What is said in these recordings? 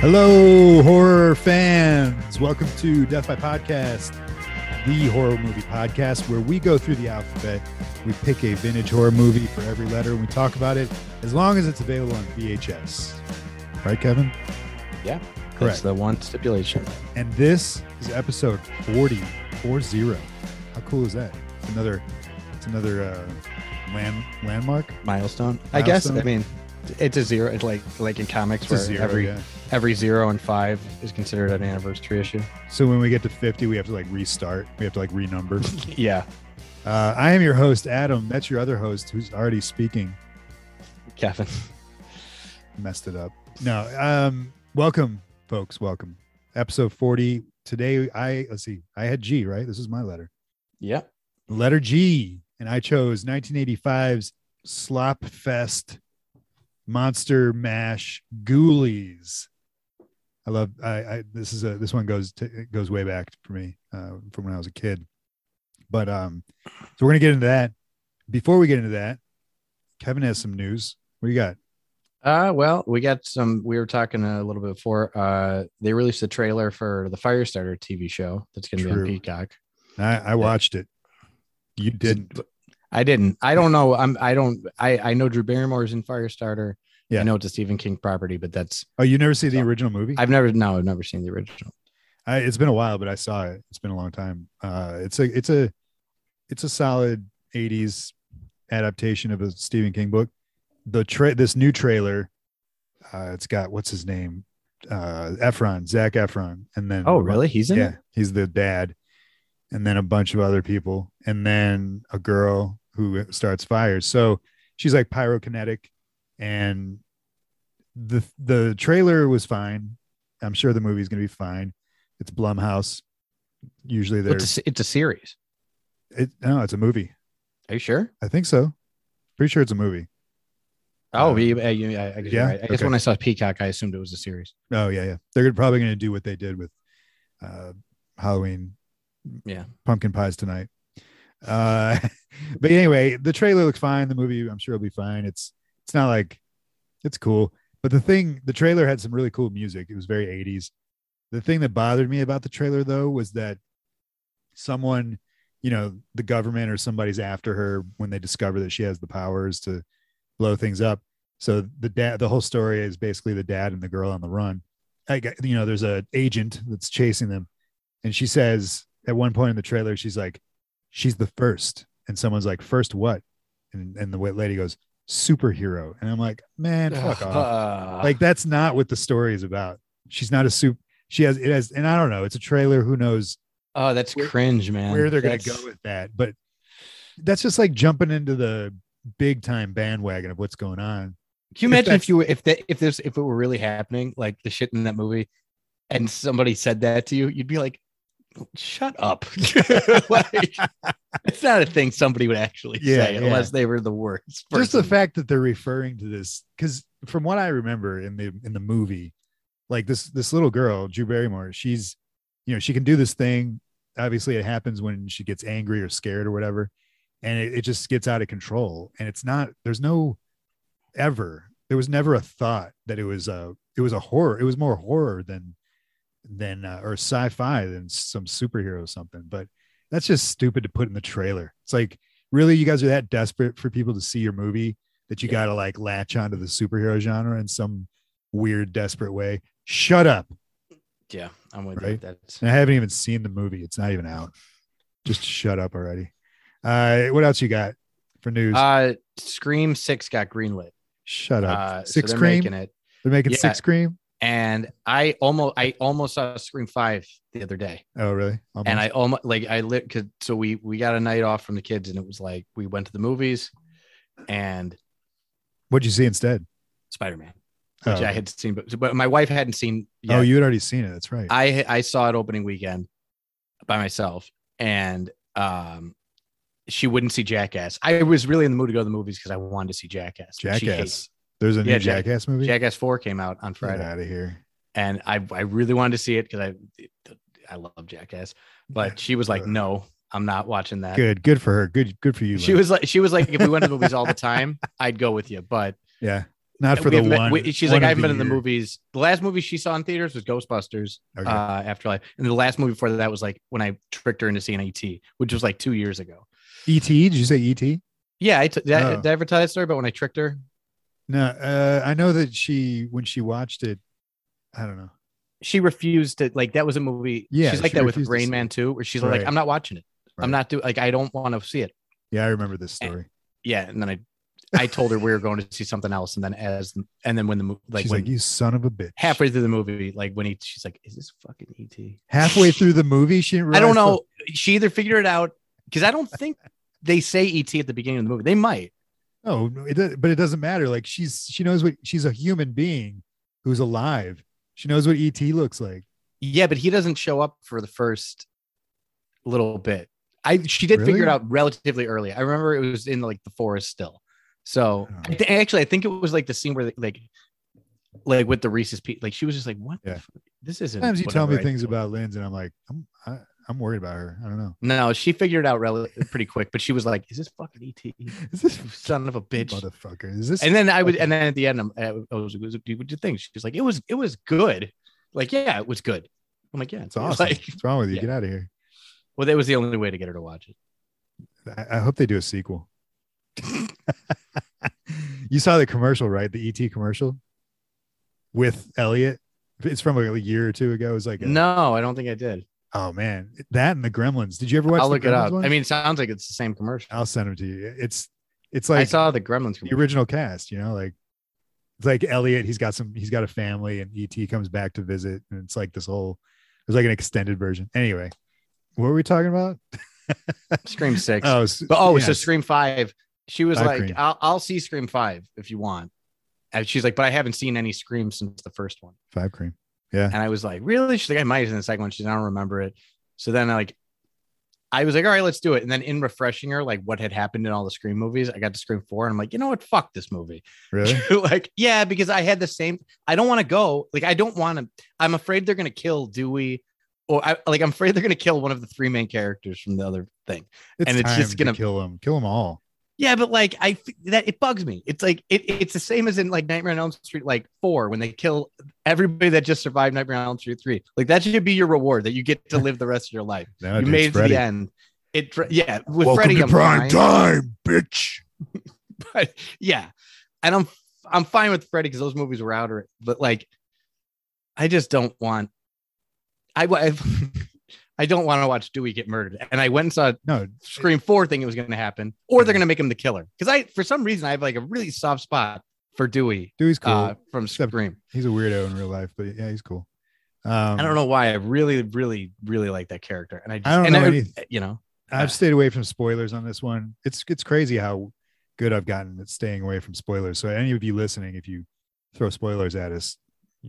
Hello, horror fans. Welcome to Death by Podcast, the horror movie podcast where we go through the alphabet. We pick a vintage horror movie for every letter and we talk about it as long as it's available on VHS. Right, Kevin? Yeah, that's Correct. the one stipulation. And this is episode 40, 40. How cool is that? It's another it's another uh land landmark. Milestone. I guess. I mean, it's a zero. It's like like in comics It's where zero, every yeah. Every zero and five is considered an anniversary issue. So when we get to 50, we have to like restart. We have to like renumber. yeah, Uh, I am your host, Adam. That's your other host who's already speaking. Kevin. Messed it up. No. Um, welcome, folks. Welcome. Episode 40. Today, I let's see. I had G, right? This is my letter. Yeah. Letter G. And I chose 1985's Slop Fest Monster Mash Ghoulies. I love I, I this is a this one goes to, it goes way back for me uh, from when I was a kid. But um so we're gonna get into that. Before we get into that, Kevin has some news. What do you got? Uh, well, we got some. We were talking a little bit before. Uh, they released a trailer for the Firestarter TV show that's going to be on Peacock. I, I watched it. You didn't. I didn't. I don't know. I'm. I don't. I. I know Drew Barrymore's in Firestarter. Yeah. I know it's a Stephen King property, but that's. Oh, you never see the So- original movie? I've never. No, I've never seen the original. I, it's been a while, but I saw it. It's been a long time. Uh, it's a it's a it's a solid '80s adaptation of a Stephen King book. The tra- this new trailer, uh, it's got what's his name, uh, Efron, Zac Efron, and then Oh, really? He's in yeah, it. he's the dad, and then a bunch of other people, and then a girl who starts fires. So she's like pyrokinetic, and the the trailer was fine. I'm sure the movie's gonna be fine. It's Blumhouse. Usually they're It's a, it's a series. it, no, it's a movie. Are you sure? I think so. Pretty sure it's a movie. Oh, Uh, you- you- I, I guess yeah? right. I guess Okay. when I saw Peacock, I assumed it was a series. Oh yeah, yeah. They're probably gonna do what they did with uh, Halloween Yeah. pumpkin pies tonight. Uh, but anyway, the trailer looks fine. The movie, I'm sure, will be fine. It's it's not like it's cool, but the thing, the trailer had some really cool music. It was very 80s. The thing that bothered me about the trailer though was that someone, you know, the government or somebody's after her when they discover that she has the powers to blow things up. So the dad, the whole story is basically the dad and the girl on the run. I got, you know, there's a agent that's chasing them, and she says at one point in the trailer, she's like, she's the first. And someone's like, first what? And, and the lady goes, superhero. And I'm like, man, fuck off. Like, that's not what the story is about. She's not a soup. She has, it has, and I don't know, it's a trailer. Who knows oh, that's where- cringe, man. where they're going to go with that. But that's just like jumping into the big time bandwagon of what's going on. Can you imagine if you were if that if this if it were really happening, like the shit in that movie, and somebody said that to you, you'd be like, "Shut up!" like, it's not a thing somebody would actually Yeah, say yeah. unless they were the worst. just the fact that they're referring to this because from what i remember in the in the movie like this this little girl drew barrymore she's you know she can do this thing obviously it happens when she gets angry or scared or whatever and it, it just gets out of control and it's not there's no ever there was never a thought that it was a it was a horror it was more horror than than uh, or sci-fi than some superhero something but that's just stupid to put in the trailer. It's like really you guys are that desperate for people to see your movie that you Yeah. got to like latch onto the superhero genre in some weird desperate way? Shut up. Yeah, I'm with Right? you. That's i haven't even seen the movie. It's not even out. Just shut up already. Uh what else you got for news? Uh, Scream Six got greenlit. shut up. Uh, so six they're cream making it, they're making Yeah. six cream and I almost I almost saw Scream Five the other day. oh really and I almost like I lit cause so we we got a night off from the kids and it was like we went to the movies and what'd you see instead Spider-Man, oh, which I had seen, but, but my wife hadn't seen yet. oh you had already seen it that's right I I saw it opening weekend by myself and um she wouldn't see Jackass. I was really in the mood to go to the movies because I wanted to see Jackass. jackass there's a new Yeah, Jack- jackass movie Jackass 4 came out on Friday. get out of here and I I really wanted to see it because I I love Jackass. But she was like, no, I'm not watching that. good good for her good good for you She Lynn. was like, she was like, if we went to the movies all the time, I'd go with you. But yeah Not for the been- one. we- she's one like, I haven't been in the movies. The last movie she saw in theaters was Ghostbusters Okay. uh, Afterlife, and the last movie before that was like when I tricked her into seeing ET, which was like two years ago. ET? Did you say ET? Yeah, I t- did, I, Oh. did I ever tell that story about when I tricked her? No, uh, I know that she when she watched it, I don't know. She refused to like that was a movie. Yeah, she's like she that with refused to Rain Man too, where she's Right. like, I'm not watching it. Right. I'm not doing like I don't want to see it. Yeah, I remember this story. Yeah, and then I I told her we were going to see something else, and then as and then when the movie like She's when like, "You son of a bitch." halfway through the movie, like when he she's like, Is this fucking ET? halfway through the movie, she didn't I don't know. She either figured it out because I don't think they say ET at the beginning of the movie. They might. No, it, but it doesn't matter. Like she's she knows what she's a human being who's alive. She knows what ET looks like. Yeah, but he doesn't show up for the first little bit. I she did figure it out relatively early. I remember it was in like the forest still. So Oh. I thi- actually, I think it was like the scene where like like with the Reese's Pe like she was just like, "What? the Yeah. This isn't." Sometimes you tell me I things thought." about Linz, and I'm like, I'm I, I'm worried about her. I don't know. No, she figured it out rel- pretty quick, but she was like, "Is this fucking ET? Is this Son of a bitch!" motherfucker? Is this? And then I would, and then at the end, I'm, I was, was, what do you think? She's like, "It was, it was good." Like, yeah, it was good. I'm like, "Yeah, it's awesome. Like, What's wrong with you? yeah. Get out of here. well, that was the only way to get her to watch it. I, I hope they do a sequel. you saw the commercial, right? The ET commercial with Elliot. It's from a year or two ago. It was like, a- No, I don't think I did. Oh man, that and the Gremlins. Did you ever watch? I'll look it up. one? I mean, it sounds like it's the same commercial. I'll send them to you. It's it's like I saw the Gremlins the original cast. You know, like it's like Elliot. He's got some. He's got a family, and ET comes back to visit, and it's like this whole. There's like an extended version. Anyway, what were we talking about? Scream Six. Oh, but oh, yes. so Scream Five. She was Five like, Cream. I'll, "I'll see Scream Five if you want." And she's like, "But I haven't seen any Scream since the first one." five cream. And I was like, "Really?" She's like, "I might have in the second one." She's, "I don't remember it." So then, like, I was like, "All right, let's do it." And then, in refreshing her, like, what had happened in all the Scream movies, I got to Scream Four, and I'm like, "You know what? Fuck this movie." Really? like, yeah, because I had the same. I don't want to go. Like, I don't want to. I'm afraid they're gonna kill Dewey, or I like. I'm afraid they're gonna kill one of the three main characters from the other thing. It's And it's just gonna- kill them. Kill them all. Yeah, but like I that it bugs me. It's like it, it's the same as in like Nightmare on Elm Street, like four, when they kill everybody that just survived Nightmare on Elm Street three. Like that should be your reward that you get to live the rest of your life. No, you dude, made it to the end. It yeah, with Welcome Freddy, to I'm prime fine. time, bitch. But yeah, and I'm I'm fine with Freddy because those movies were out, or but like, I just don't want. I I, I don't want to watch Dewey get murdered, and I went and saw No, Scream Four thing it was going to happen, or they're going to make him the killer. Because I, for some reason, I have like a really soft spot for Dewey Dewey's cool. uh, from Except- Scream. he's a weirdo in real life, but yeah, he's cool. Um, I don't know why I really, really, really like that character, and I just, I don't and know I- you know, I've stayed away from spoilers on this one. It's it's crazy how good I've gotten at staying away from spoilers. So any of you listening, if you throw spoilers at us,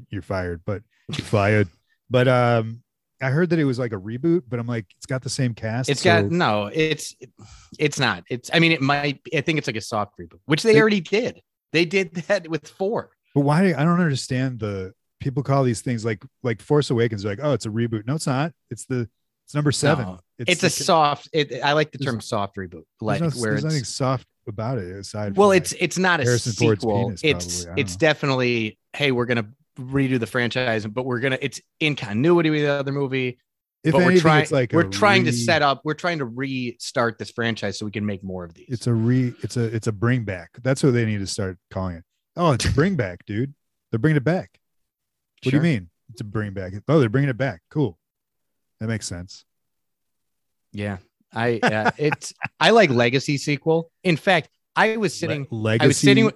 you're fired. But you're fired. But um, I heard that it was like a reboot, but I'm like, it's got the same cast. it's so- got no, it's it's not. It's I mean, it might. I think it's like a soft reboot, which they They- already did. They did that with four. But why? I don't understand the people call these things like like Force Awakens. Like, oh, it's a reboot. No, it's not. It's the it's number seven. No, It's, a the- soft. It, I like the term soft reboot, There's, like no, where there's it's nothing soft about it aside. well it's like, it's not a Harrison sequel penis, it's probably. I don't it's know. definitely hey we're gonna redo the franchise but we're gonna it's in continuity with the other movie if but we're trying it's like we're trying to set up we're trying to restart this franchise so we can make more of these It's a re. It's a it's a bring back. That's what they need to start calling it. Oh, it's a bring back, dude. They're bringing it back. What do you mean? It's a bring back. Oh, they're bringing it back. Cool. That makes sense. yeah i uh, it's i like legacy sequel in fact i was sitting Le- legacy. i was sitting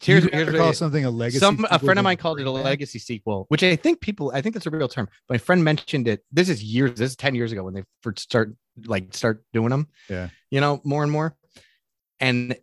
here's, you here's call what- something a legacy. some a friend of mine called it a legacy sequel which i think people i think that's a real term my friend mentioned it this is years this is 10 years ago when they first start like start doing them Yeah. you know more and more and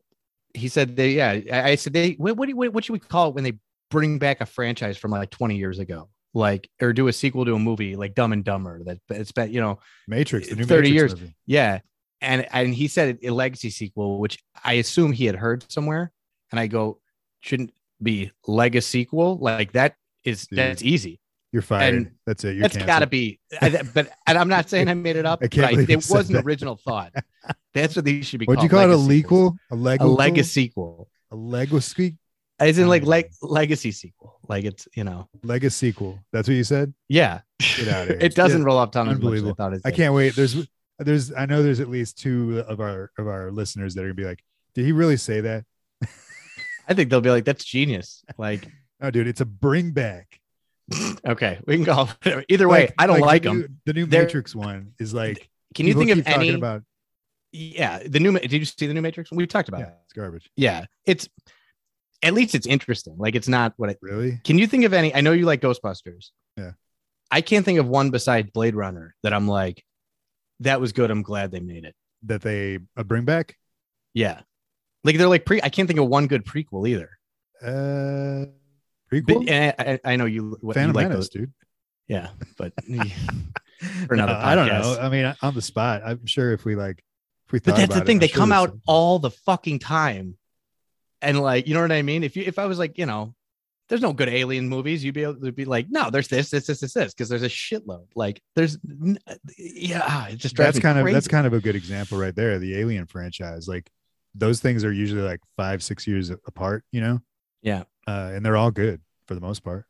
he said they yeah i, I said they what, what, do you- what should we call it when they bring back a franchise from like 20 years ago like or do a sequel to a movie like dumb and dumber that it's been you know Matrix. The new 30 Matrix years. movie. yeah and and he said a legacy sequel which i assume he had heard somewhere and i go shouldn't be legacy sequel like that is Dude, that's easy You're fired. And That's it. You're that's canceled. got to be I- but and i'm not saying i made it up I can't it was an that. original thought that's what these should be What'd you call it? A legal? A a legacy sequel A legacy? As in like like legacy sequel. Like it's you know legacy sequel. That's what you said. yeah. Get outta here. it doesn't Yeah, roll off tongue as much as I unbelievable. thought I can't wait. There's there's I know there's at least two of our of our listeners that are gonna be like, did he really say that? I think they'll be like that's genius. Like Oh, dude, it's a bring back. okay, we can go either way. I don't like, the them. new- the new They're- Matrix one is like. Can you think of any? about? yeah, the new. Did you see the new Matrix? We've talked about Yeah, it. it's garbage. Yeah, it's at least it's interesting. Like it's not what it. Really? Can you think of any? I know you like Ghostbusters. Yeah. I can't think of one besides Blade Runner that I'm like, that was good. I'm glad they made it. That they a bring back? Yeah. Like they're like pre. I can't think of one good prequel either. Uh, But, prequel. and I, I I know you. What, you like Menace, those, dude. Yeah, but for another No, I don't know. I mean, on the spot, I'm sure if we like, if we But that's the about it, thing; I'm they sure come out some- all the fucking time, and like, you know what I mean? If you, if I was like, you know, there's no good alien movies, you'd be able to be like, no, there's this, this, this, this, this, because there's a shitload. Like, there's, yeah, it just drives That's kind of that's kind of a good example right there. The Alien franchise, like those things are usually like five, six years apart, you know. Yeah. uh, and they're all good for the most part.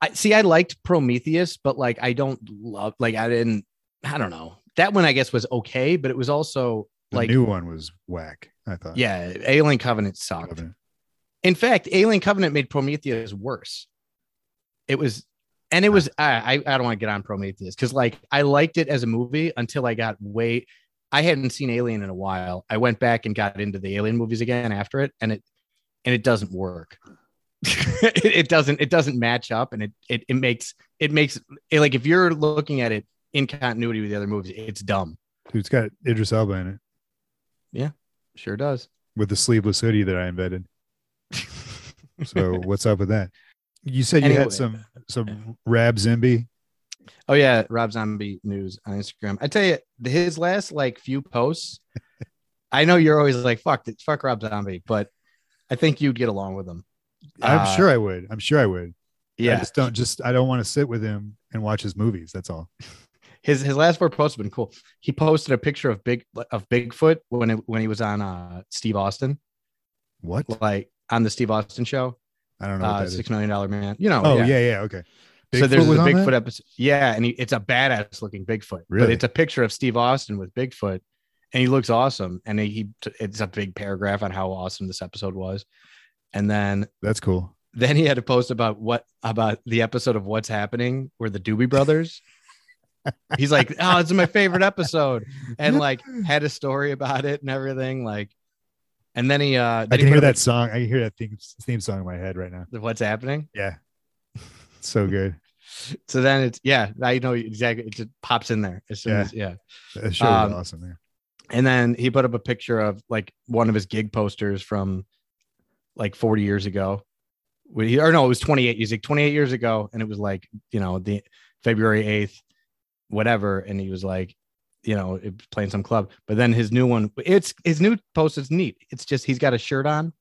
I see. I liked Prometheus, but like, I don't love. Like, I didn't. I don't know. That one, I guess, was okay, but it was also The like, new one was whack. I thought. yeah, Alien Covenant sucked. Covenant. In fact, Alien Covenant made Prometheus worse. It was, and it was. I I, I don't want to get on Prometheus because like I liked it as a movie until I got way. I hadn't seen Alien in a while. I went back and got into the Alien movies again after it, and it and it doesn't work. it, it doesn't. It doesn't match up, and it it it makes it makes it, like if you're looking at it in continuity with the other movies, it's dumb. Dude, it's got Idris Elba in it Yeah, Sure does. with the sleeveless hoodie that I invented. So what's up with that? You said you Anyway. had some some Rob Zombie. Oh yeah, Rob Zombie news on Instagram. I tell you, his last like few posts. I know you're always like fuck, it- fuck Rob Zombie, but I think you'd get along with him. I'm Uh, sure I would. I'm sure I would. I Yeah, just don't just I don't want to sit with him and watch his movies. That's all. his his last four posts have been cool. He posted a picture of big of Bigfoot when it, when he was on uh Steve Austin, What? like on the Steve Austin show, I don't know what uh. Six Million Dollar Man. You know, Oh yeah, yeah, okay. So Bigfoot there's was a on Bigfoot that? episode. Yeah, and he, it's a badass looking Bigfoot. But it's a picture of Steve Austin with Bigfoot, and he looks awesome. And he, it's a big paragraph on how awesome this episode was. And then That's cool. then he had a post about what about the episode of What's Happening where the Doobie Brothers. He's like, oh, it's my favorite episode, and like had a story about it and everything. Like, and then he uh, I can he hear that song. I can hear that theme, theme song in my head right now. What's happening? Yeah. So good. So then it's yeah, I know exactly. It just pops in there as soon Yeah. as yeah. Show was Um, awesome there. And then he put up a picture of like one of his gig posters from like 40 years ago. He, or no, it was 28. He's like 28 years ago. And it was like, you know, the February 8th, whatever. And he was like, you know, playing some club. But then his new one, it's his new post is neat. It's just he's got a shirt on.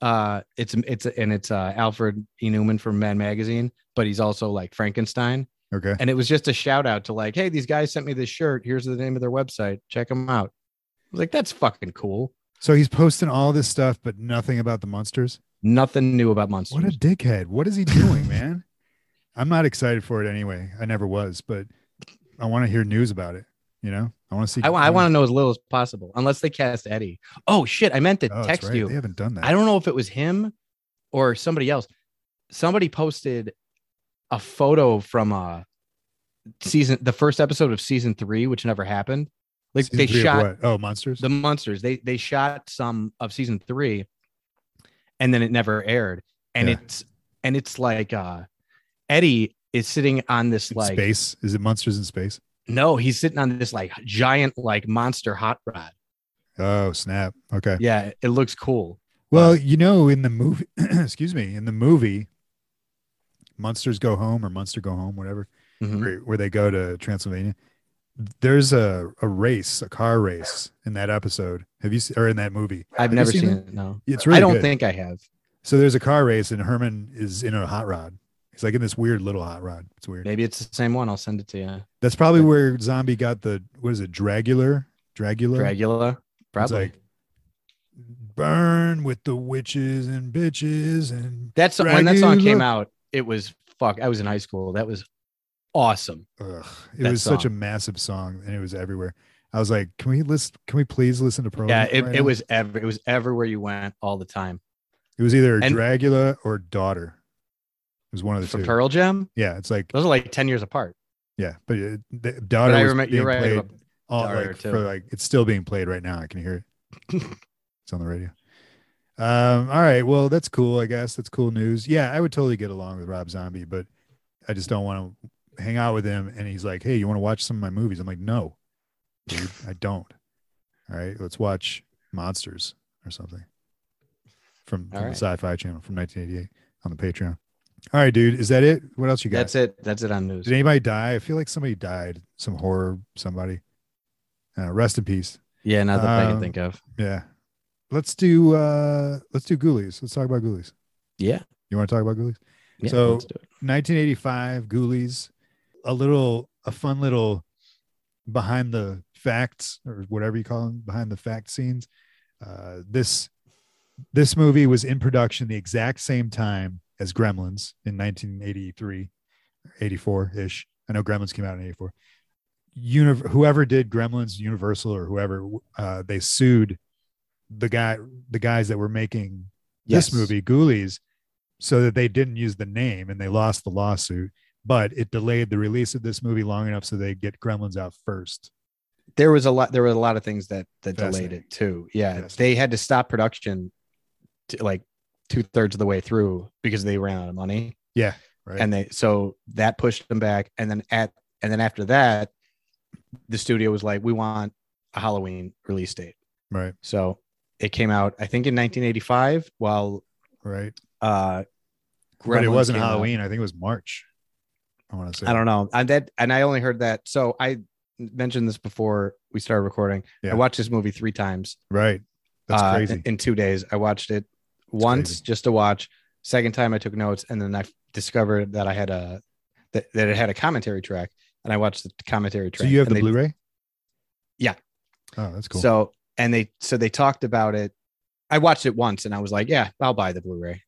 Uh it's it's and it's uh Alfred E. Neuman from Mad Magazine, but he's also like Frankenstein. Okay. And it was just a shout out to like, hey, these guys sent me this shirt. Here's the name of their website. Check them out. I was like, that's fucking cool. So he's posting all this stuff, but nothing about the Munsters. Nothing new about Munsters. What a dickhead. What is he doing, man? I'm not excited for it anyway. I never was, but I want to hear news about it. You know, I want to see. I, I want to know as little as possible, unless they cast Eddie. Oh shit! I meant to Oh, text right. They haven't done that. I don't know if it was him or somebody else. Somebody posted a photo from uh season the first episode of season three, which never happened. Like Season they shot? Oh, Munsters. the Munsters. They they shot some of season three, and then it never aired. And Yeah. it's and it's like uh Eddie is sitting on this In like space. Is it Munsters in space? No, he's sitting on this like giant like monster hot rod. Oh, snap. Okay. Yeah, it looks cool. Well, you know, in the movie, excuse me, in the movie, Munsters Go Home or Munster Go Home, whatever, Mhm. where, where they go to Transylvania. There's a, a race, a car race in that episode. Have you seen, or in that movie? I've Have never seen seen it? it. No, It's really I don't good. think I have. So there's a car race, and Herman is in a hot rod. He's like in this weird little hot rod. It's weird. Maybe it's the same one. I'll send it to you. That's probably where Zombie got the what is it, Dragular? Dragular. Dragula, It's like burn with the witches and bitches and That's when that song came out. It was fuck. I was in high school. That was awesome. Ugh, it That was such a massive song and it was everywhere. I was like, can we listen? Can we please listen to Pro? yeah, it, right it was ever it was everywhere you went all the time. It was either and- Dragula or Daughter. Was one of the For two. Pearl Jam, yeah, it's like those are like ten years apart. yeah, but it, the But Daughter I remember being right. played all like too. for like it's still being played right now. I can hear it. it's on the radio. Um, all right, well, that's cool, I guess. That's cool news. Yeah, I would totally get along with Rob Zombie, but I just don't want to hang out with him and he's like, Hey, you want to watch some of my movies? I'm like, No, dude, I don't. All right, let's watch Monsters or something from, from right. the sci-fi channel from 1988 on the Patreon. All right, dude. Is that it? What else you got? That's it. That's it on news. Did anybody die? I feel like somebody died. Some horror, somebody. Uh, rest in peace. Yeah, not that I Um, can think of. Yeah. Let's do uh let's do Ghoulies. Let's talk about Ghoulies. Yeah. You want to talk about Ghoulies? yeah so- let's do it. 1985 Ghoulies. A little a fun little behind the facts or whatever you call them, behind the fact scenes. Uh this this movie was in production the exact same time as Gremlins in 1983, 84 ish. I know Gremlins came out in 84. Univ- whoever did Gremlins, Universal or whoever, uh, they sued the guy, the guys that were making this movie, Ghoulies, so that they didn't use the name and they lost the lawsuit. But it delayed the release of this movie long enough so they get Gremlins out first. There was a lot. There were a lot of things that that delayed it too. Yeah, they had to stop production, to, like two thirds of the way through because they ran out of money, Yeah. Right. and they so that pushed them back. And then at and then after that, the studio was like, "We want a Halloween release date." right. So it came out, I think, in 1985. While Right. uh, but it wasn't came out. Halloween. I think it was March. I want to say. I don't know. And that and I only heard that. So I mentioned this before we started recording. Yeah. I watched this movie three times. Right. That's uh, crazy. In, in two days, I watched it once crazy. just to watch. Second time, I took notes, and then I discovered that I had a that, that it had a commentary track, and I watched the commentary track. so you have the they- Blu-ray? Yeah. Oh, that's cool. So and they so they talked about it. I watched it once, and I was like, yeah, I'll buy the Blu-ray.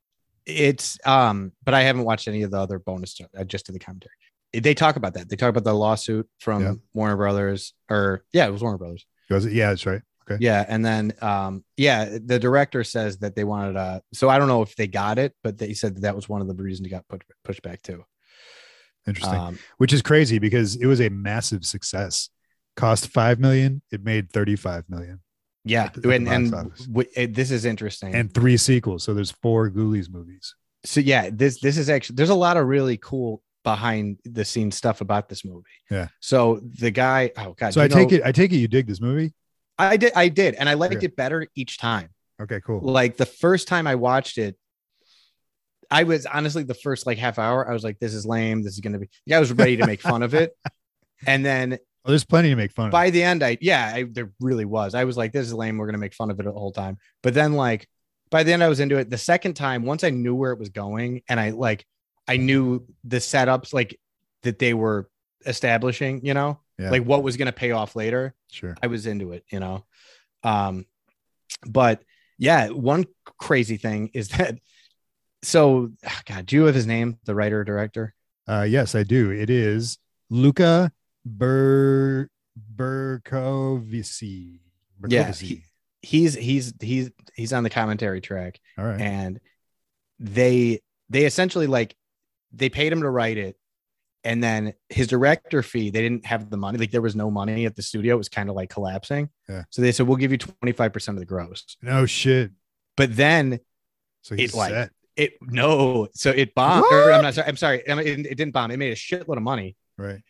It's um, but I haven't watched any of the other bonus stuff. I just to the commentary. They talk about that. They talk about the lawsuit from Yeah. Warner Brothers, or yeah, it was Warner Brothers. Was it? Yeah, that's right. Okay. Yeah, and then um, yeah, the director says that they wanted uh so I don't know if they got it, but they said that, that was one of the reasons it got put pushed back too. Interesting. Um, Which is crazy because it was a massive success. Cost five million. It made 35 million yeah, At the- at and, and w- it- this is interesting. and three sequels. So there's four Ghoulies movies. so yeah, this this is actually there's a lot of really cool behind the scenes stuff about this movie. Yeah. So the guy, oh god, So I take it. I take it you dig this movie. I did, I did, and I liked Okay. it better each time. Okay, cool. like the first time I watched it, I was honestly the first like half hour, I was like, this is lame. This is gonna be I was ready to make fun of it. And then Well, there's plenty to make fun of. by the end, I yeah, I, there really was. I was like, this is lame. We're gonna make fun of it the whole time. But then like by the end, I was into it. The second time, once I knew where it was going, and I like I knew the setups like that they were establishing, you know, Yeah. like what was gonna pay off later. Sure. I was into it, you know. Um, but yeah, one crazy thing is that so God, do you have his name, the writer director? Uh, yes, I do. It is Luca Ber Bercovici. Yeah, he- He's he's he's he's on the commentary track, All right. and they they essentially like they paid him to write it, and then his director fee they didn't have the money, like there was no money at the studio, it was kind of like collapsing. Yeah. So they said we'll give you twenty five percent of the gross, no shit. but then So he's It, like, set. it no, so it bombed. or I'm not sorry. I'm sorry. It, it didn't bomb. It made a shitload of money. Right.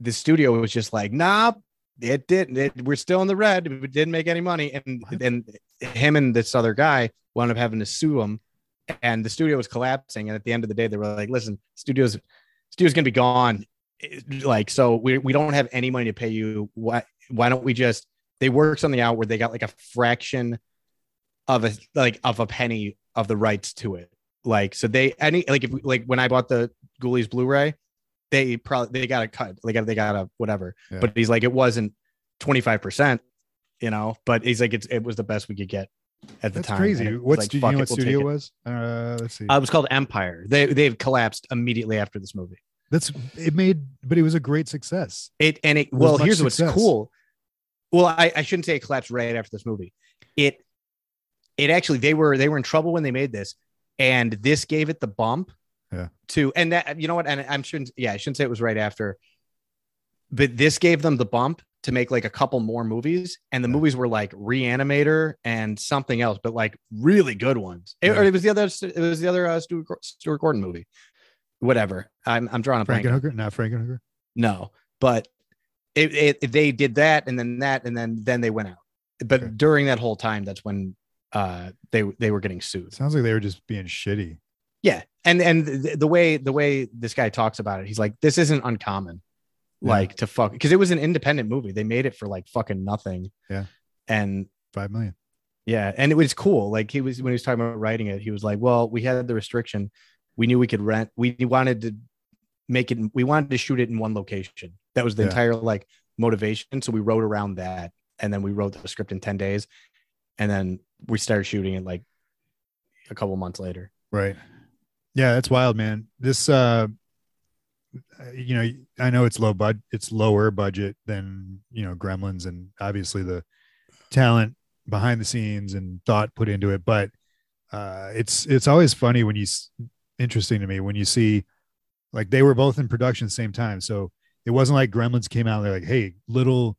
The studio was just like, nah, it didn't. It, we're still in the red. We didn't make any money. And What? and him and this other guy wound up having to sue him. And the studio was collapsing. And at the end of the day, they were like, listen, studios, studio's gonna be gone. Like, so we, we don't have any money to pay you. Why why don't we just they work something out where they got like a fraction of a like of a penny of the rights to it. Like so they any like if like when I bought the Ghoulies Blu-ray, they probably they got a cut. They got they got a whatever. Yeah. But he's like it wasn't 25%, you know, but he's like it's it was the best we could get at the That's time. crazy. and it was What like, you know it, what we'll studio it. was? Uh, let's see. Uh, it was called Empire. They they've collapsed immediately after this movie. That's it made, but it was a great success. It and it was well, here's what's cool. Well, I, I shouldn't say it collapsed right after this movie. It it actually they were they were in trouble when they made this, and this gave it the bump. Yeah. To and that you know what and I'm shouldn't yeah I shouldn't say it was right after, but this gave them the bump to make like a couple more movies, and the Yeah. movies were like Reanimator and something else, but like really good ones. It- Yeah. it was the other it was the other uh, Stuart, Stuart Gordon movie. Whatever. I'm I'm drawing a blank. Frankenhooker, not Frankenhooker. No, but it, it they did that and then that and then then they went out. But Okay. during that whole time, that's when uh they they were getting sued. Sounds like they were just being shitty. Yeah, and and the way the way this guy talks about it, he's like, this isn't uncommon, Yeah. like to fuck because it was an independent movie. They made it for like fucking nothing. Yeah. and Five million. yeah, and it was cool. Like he was when he was talking about writing it, he was like, "Well, we had the restriction. We knew we could rent. We wanted to make it. We wanted to shoot it in one location. That was the Yeah. entire like motivation. So we wrote around that, and then we wrote the script in ten days, and then we started shooting it like a couple months later. Right. Yeah, that's wild, man. This uh you know, I know it's low bud it's lower budget than, you know, Gremlins and obviously the talent behind the scenes and thought put into it, but uh it's it's always funny when you interesting to me when you see like they were both in production at the same time. So it wasn't like Gremlins came out and they're like, "Hey, little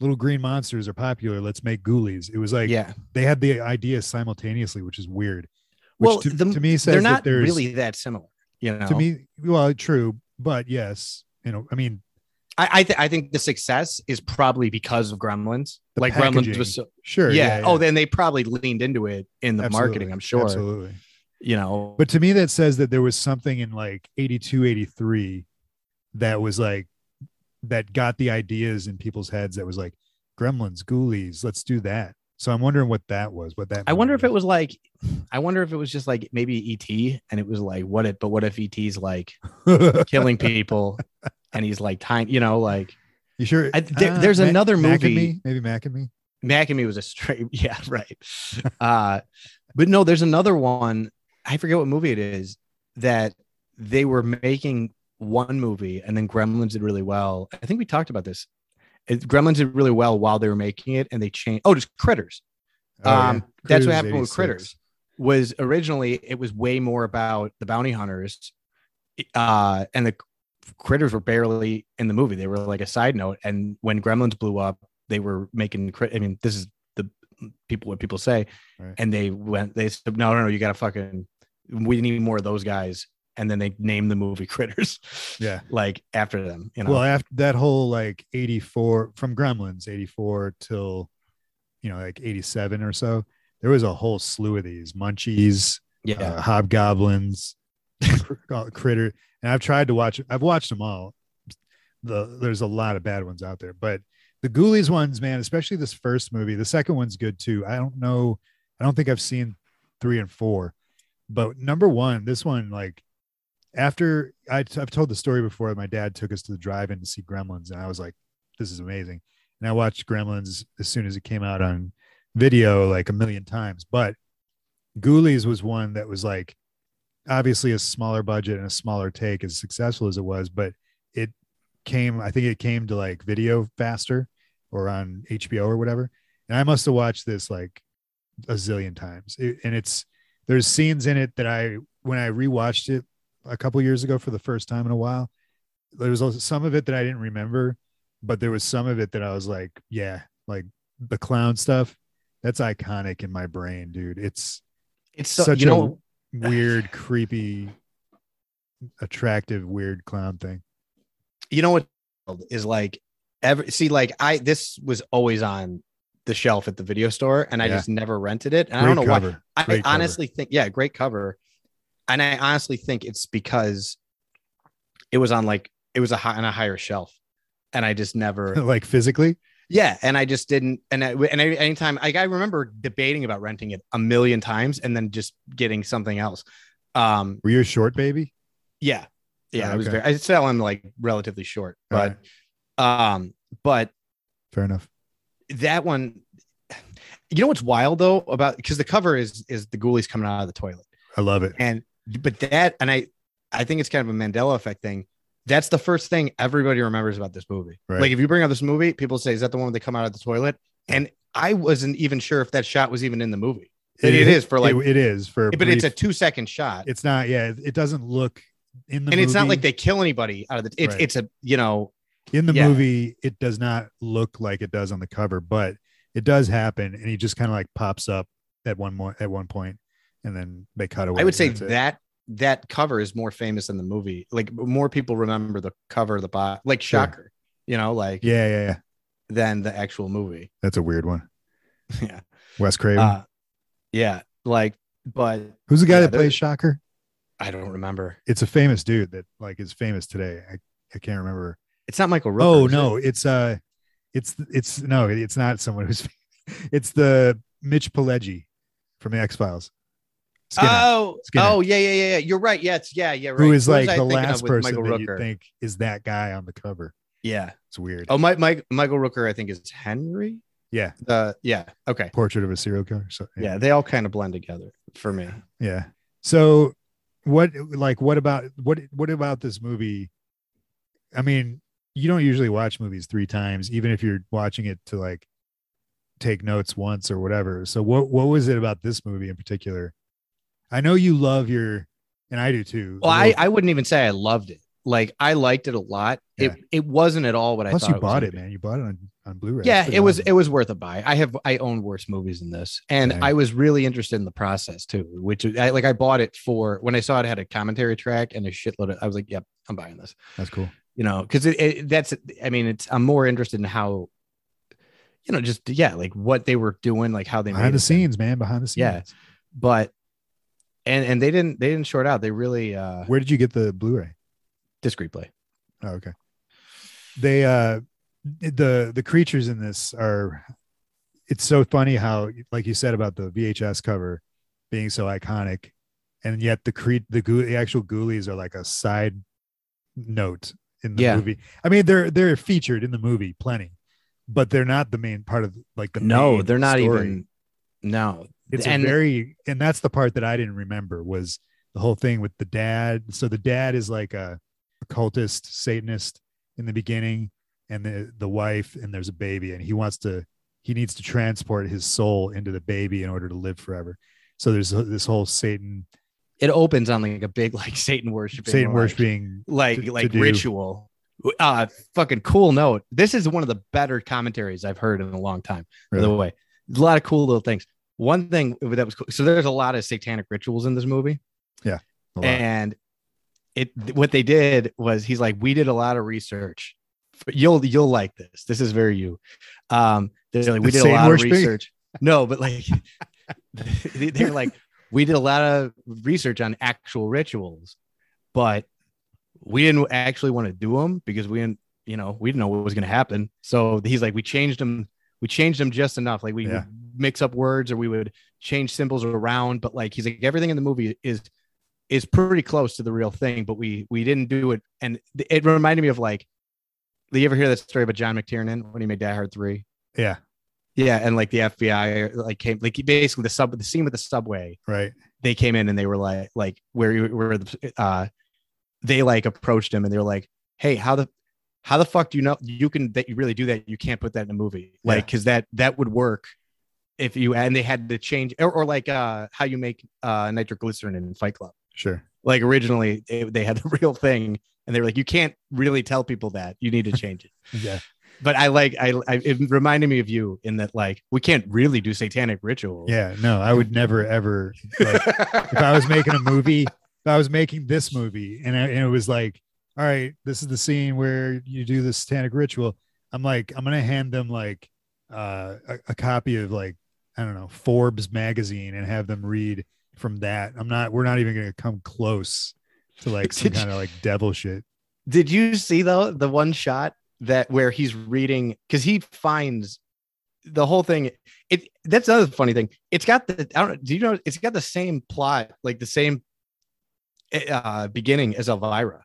little green monsters are popular, let's make Ghoulies." It was like yeah, they had the idea simultaneously, which is weird. Which well, to, the- to me says they're not really that similar. You know, to me well true but yes you know i mean I I, th- I think the success is probably because of Gremlins. Like packaging. Gremlins was so, sure yeah. yeah, Oh, then they probably leaned into it in the Absolutely. marketing. I'm sure. absolutely You know, but to me that says that there was something in like 82 83 that was like that got the ideas in people's heads that was like gremlins ghoulies let's do that so i'm wondering what that was what that I wonder if it was like, I wonder if it was just like maybe ET, and it was like what it, but what if ET's like killing people, and he's like time, you know, like you sure I- there- Ah, there's Mac- another Mac and movie- Me? maybe mac and me Mac and me was a straight, yeah, right. Uh, but no, there's another one. I forget what movie it is that they were making one movie, and then Gremlins did really well. I think we talked about this. It, Gremlins did really well while they were making it, and they changed. Oh, just Critters. Oh, yeah. um, that's what happened with Critters. Was originally it was way more about the bounty hunters, uh, and the critters were barely in the movie. They were like a side note. And when Gremlins blew up, they were making. crit- I mean, this is the people what people say, Right. and they went. They said, "No, no, no, you got to fucking. We need more of those guys." And then they named the movie Critters. Yeah. like after them. You know. Well, after that whole like 84 from Gremlins, 84 till you know, like 87 or so, there was a whole slew of these munchies, yeah. uh, hobgoblins, critter. And I've tried to watch I've watched them all. The there's a lot of bad ones out there, but the Ghoulies ones, man, especially this first movie. The second one's good too. I don't know. I don't think I've seen three and four, but number one, this one, like after I, I've told the story before, my dad took us to the drive-in to see Gremlins, and I was like, "This is amazing." And I watched Gremlins as soon as it came out on video, like a million times. But Ghoulies was one that was like obviously a smaller budget and a smaller take, as successful as it was, but it came. I think it came to like video faster or on HBO or whatever. And I must have watched this like a zillion times. It- and it's there's scenes in it that I when I rewatched it a couple years ago for the first time in a while, there was also some of it that I didn't remember, but there was some of it that I was like, yeah, like the clown stuff. That's iconic in my brain, dude. It's it's so, such you a know weird, creepy, attractive, weird clown thing. you know what is like ever see like I this was always on the shelf at the video store and I Yeah. just never rented it. And I don't know Great why. cover. I Great cover. honestly think, yeah, great cover. And I honestly think it's because it was on like it was a high, on a higher shelf, and I just never, like physically. yeah, and I just didn't. And I, and I, anytime, like I remember debating about renting it a million times, and then just getting something else. Um, Were you a short baby? yeah, yeah, Oh, I was very. I still am like relatively short, but um, but Fair enough. that one you know what's wild though about because the cover is is the ghoulies coming out of the toilet. I love it. And but that and I I think it's kind of a Mandela effect thing. That's the first thing everybody remembers about this movie. Right. Like if you bring up this movie, people say, "Is that the one where they come out of the toilet?" And I wasn't even sure if that shot was even in the movie. It- it is for, like- it, it is for, But it's a two second shot, it's not. Yeah, it- doesn't look in the and it's not like they kill anybody out of the. It's Right. it's a you know in the yeah. movie. It does not look like it does on the cover, but it does happen, and he just kind of like pops up at one more at one point, and then they cut away. I would say that's it. that that cover is more famous than the movie. Like more people remember the cover of the bot, like. Shocker, you know, like Yeah, yeah, yeah. than the actual movie. That's a weird one. yeah, Wes Craven. uh, yeah, like, but Who's the guy yeah, that plays Shocker? I don't remember. It's a famous dude that like is famous today. I, I can't remember. It's not Michael Rooker. oh is it? no, it's uh, it's it's no, it's not someone who's. It's the Mitch Pileggi from the X Files. Oh, Skinner. oh yeah, yeah, yeah, yeah. You're right. Yeah, it's yeah, yeah. Right. who is Who like the last person that you think is that guy on the cover. Yeah. It's weird. Oh, my, Mike, Michael Rooker, I think is Henry. Yeah, Uh, yeah. Okay. Portrait of a Serial Killer. So Yeah, they all kind of blend together for me. yeah. So what like what about what what about this movie? I mean, you don't usually watch movies three times, even if you're watching it to like take notes once or whatever. So what what was it about this movie in particular? I know you love your and I do too. Well, I, I wouldn't even say I loved it. Like I liked it a lot. It Yeah. it wasn't at all what I plus thought. you bought gonna it, man. You bought it on, on Blu-ray. Yeah, it was it was worth a buy. I have I own worse movies than this, and. I was really interested in the process too. Which I like. I bought it for when I saw it had a commentary track and a shitload of. I was like, "Yep, I'm buying this." That's cool. You know, because it, it that's. I mean, it's. I'm more interested in how. You know, just yeah, like what they were doing, like how they made Behind the it. scenes, man. Behind the scenes. Yeah. But, and and they didn't they didn't short out. They really uh Where did you get the Blu-ray? discreet play. Oh, okay. They uh the the creatures in this are it's so funny how like you said about the VHS cover being so iconic and yet the cre- the, ghoul- the actual ghoulies are like a side note in the Yeah. movie. I mean they're they're featured in the movie plenty, but they're not the main part of like the No, they're not story. even. No, it's and a very and that's the part that I didn't remember was the whole thing with the dad. So the dad is like a occultist Satanist in the beginning, and the the wife, and there's a baby, and he wants to he needs to transport his soul into the baby in order to live forever. So there's this whole Satan it opens on like a big like Satan worshiping Satan like- worshiping. like to- to like do. ritual. Uh fucking cool note. This is one of the better commentaries I've heard in a long time. By the Really? way, a lot of cool little things. One thing that was cool. So there's a lot of satanic rituals in this movie, Yeah. and it what they did was he's like, we did a lot of research. You'll you'll like this. This is very you. Um, they're like, we did a lot of research. No, but like they- they're like, we did a lot of research on actual rituals, but we didn't actually want to do them because we didn't, you know, we didn't know what was going to happen. So he's like, we changed them. We changed them just enough. Like we Yeah. Mix up words or we would change symbols around. But like he's like, everything in the movie is is pretty close to the real thing, but we we didn't do it. And it reminded me of like, do you ever hear that story about John McTiernan when he made Die Hard three? Yeah, Yeah, and like the FBI like came like basically the sub the scene with the subway right. they came in and they were like like where you where the uh they like approached him and they were like hey how the how the fuck do you know you can that you really do that you can't put that in a movie like Yeah. because that that would work if you and they had to change or, or like uh how you make uh nitroglycerin in fight club Sure. like originally they, they had the real thing and they were like you can't really tell people that you need to change it Yeah. but i like I, I it reminded me of you in that like we can't really do satanic rituals Yeah. No, I would never ever like if I was making a movie, if I was making this movie and, I, and it was like, all right, this is the scene where you do the satanic ritual. I'm like, I'm gonna hand them like uh, a, a copy of like I don't know Forbes magazine and have them read from that. I'm not. We're not even gonna come close to like some kind of like devil shit. Did you see though the one shot that where he's reading because he finds the whole thing? It that's another funny thing. It's got the I don't know. Do you know? It's got the same plot, like the same uh beginning as Elvira.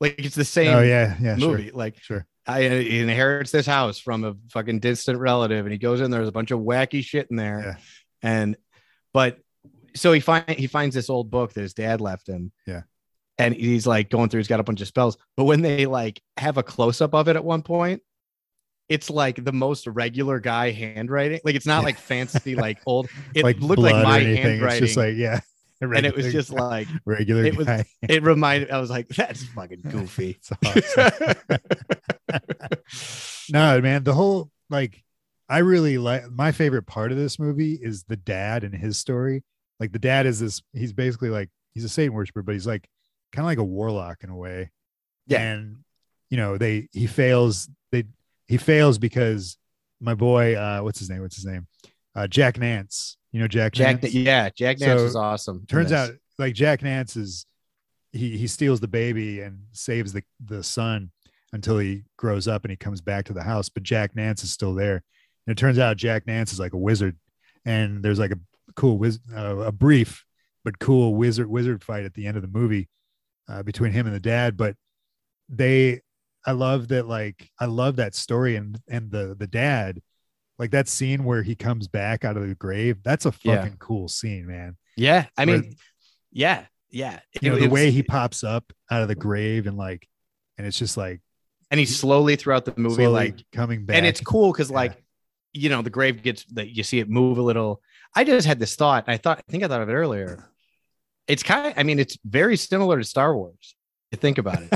Like it's the same Oh yeah, yeah, movie. Like sure, I uh, he inherits this house from a fucking distant relative, and he goes in. There's a bunch of wacky shit in there, Yeah. and but so he find he finds this old book that his dad left him. Yeah. and he's like going through. He's got a bunch of spells, but when they like have a close up of it at one point, it's like the most regular guy handwriting. Like it's not Yeah. like fancy, like old. It like looked like my handwriting, It's just like yeah, and it was just like regular it was- guy. it reminded. I was like, that's fucking goofy. Awesome. no, man, the whole like I really like my favorite part of this movie is the dad and his story. Like the dad is this he's basically like he's a Satan worshiper, but he's like kind of like a warlock in a way. Yeah. And you know, they he fails they he fails because my boy uh what's his name? What's his name? Uh Jack Nance. You know Jack Jack, Nance? yeah, Jack Nance So, was awesome. turns out like Jack Nance is he he steals the baby and saves the the son until he grows up and he comes back to the house but Jack Nance is still there and it turns out Jack Nance is like a wizard and there's like a cool wiz- uh, a brief but cool wizard wizard fight at the end of the movie uh, between him and the dad but they I love that like I love that story and and the the dad like that scene where he comes back out of the grave that's a Yeah. fucking cool scene man yeah, I Where- mean, yeah, yeah. you know the it way he pops up out of the grave and like and it's just like and he's slowly throughout the movie, like, coming back and it's cool because Yeah. like, you know, the grave gets that you see it move a little. I just had this thought. I thought, I think I thought of it earlier. It's kind of, I mean, it's very similar to Star Wars. Think about it,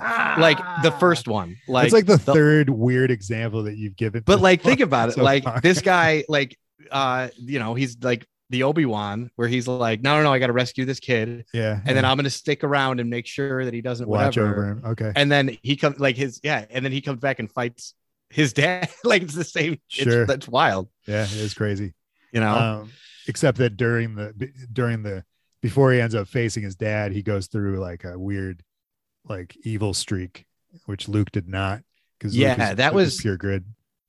like the first one, like it's like the, third weird example that you've given But like, think about it. so like far. this guy, like, uh, you know, he's like the Obi Wan, where he's like, no, no, no, I got to rescue this kid, yeah and then I'm gonna stick around and make sure that he doesn't watch whatever. over him okay And then he comes, like his, yeah, and then he comes back and fights his dad. like it's the same. Sure. It's, that's wild, yeah it is crazy you know. um except that during the during the before he ends up facing his dad he goes through like a weird like evil streak which luke did not because Yeah, that was- pure grid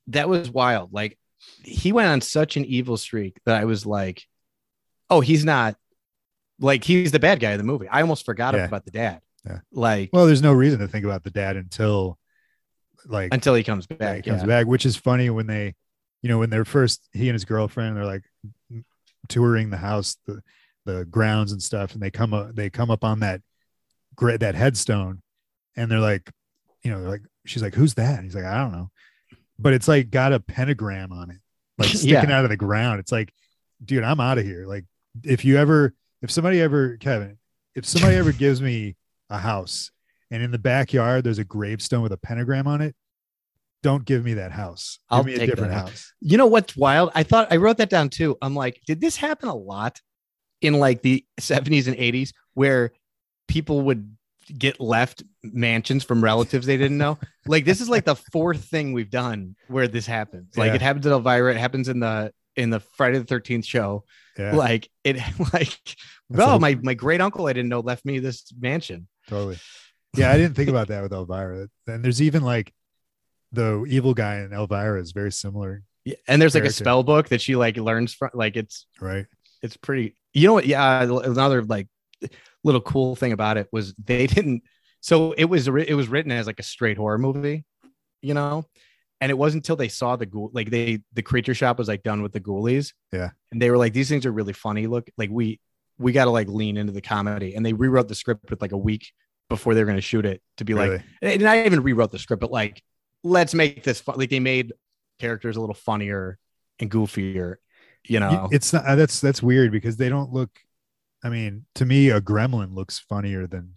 that was wild. Like he went on such an evil streak that I was like, oh, he's not like he's the bad guy of the movie. I almost forgot Yeah. about the dad. Yeah. Like well there's no reason to think about the dad until like until he comes Yeah, back. he comes yeah. back, which is funny when they, you know, when they're first he and his girlfriend they're like touring the house, the the grounds and stuff, and they come up they come up on that great that headstone, and they're like, you know, they're like she's like, who's that? And he's like, I don't know, but it's like got a pentagram on it, like sticking Yeah. out of the ground. It's like, dude, I'm out of here. Like, if you ever, if somebody ever, Kevin, if somebody ever gives me a house and in the backyard there's a gravestone with a pentagram on it, don't give me that house. Give I'll me a different house. You know what's wild? I thought I wrote that down too. I'm like, did this happen a lot in like the 70s and 80s where people would get left mansions from relatives they didn't know? like this is like the fourth thing we've done where this happens. Like Yeah. it happens in Elvira, it happens in the in the Friday the 13th show. Yeah, Like it like well, oh my my great uncle I didn't know left me this mansion. totally. Yeah, I didn't think about that with Elvira. And there's even like the evil guy in Elvira is very similar, Yeah, And there's like a spell book that she like learns from like it's right? it's pretty you know what yeah another like little cool thing about it was they didn't so it was it was written as like a straight horror movie you know and it wasn't until they saw the ghoul like they the creature shop was like done with the ghoulies Yeah. and they were like these things are really funny look like we we got to like lean into the comedy and they rewrote the script with like a week before they were going to shoot it to be like and I even rewrote the script, but like, let's make this fun. Like they made characters a little funnier and goofier, you know. it's not that's that's weird because they don't look. I mean, to me, a gremlin looks funnier than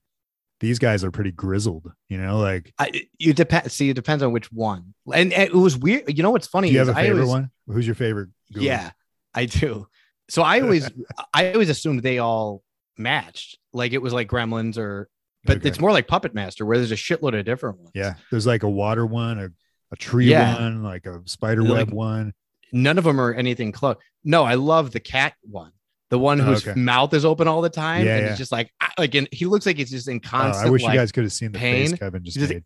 these guys are pretty grizzled. You know, like I, you depend. See, it depends on which one. And, and it was weird. You know what's funny? do you have a favorite always- one? Who's your favorite? ghoul? Yeah, I do. So I always, I always assumed they all matched. Like it was like Gremlins or, but Okay. it's more like Puppet Master where there's a shitload of different ones. Yeah, there's like a water one, a, a tree Yeah. one, like a spider Like- web one. None of them are anything close. No, I love the cat one. The one whose Okay. mouth is open all the time, Yeah, and yeah. he's just like, like, and he looks like he's just in constant. Oh. I wish like, you guys could have seen the face pain. Kevin just He's made.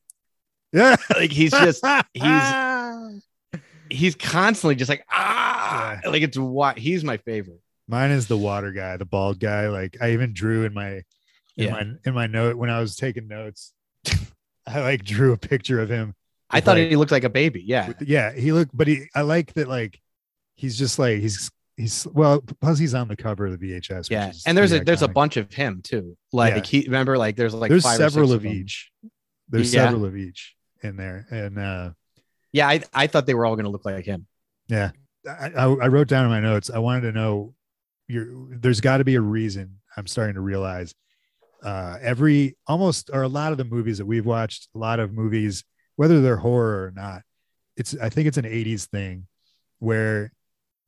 Yeah, like he's just he's he's constantly just like ah like it's what he's my favorite Mine is the water guy, the bald guy. Like I even drew in my in Yeah. my in my note when I was taking notes. I like drew a picture of him I thought like- he looked like a baby. Yeah. with- yeah, he looked, but he, I like that, like, he's just like, he's, he's, well, plus he's on the cover of the VHS. which Yeah. is And there's a there's a bunch of him too. Like Yeah. he remember like there's like there's five or several of them. each. There's Yeah. several of each in there. And, uh, Yeah, I, I thought they were all gonna look like him. Yeah, I, I, I wrote down in my notes. I wanted to know, your there's got to be a reason. I'm starting to realize uh, every almost or a lot of the movies that we've watched, a lot of movies, whether they're horror or not, it's I think it's an '80s thing where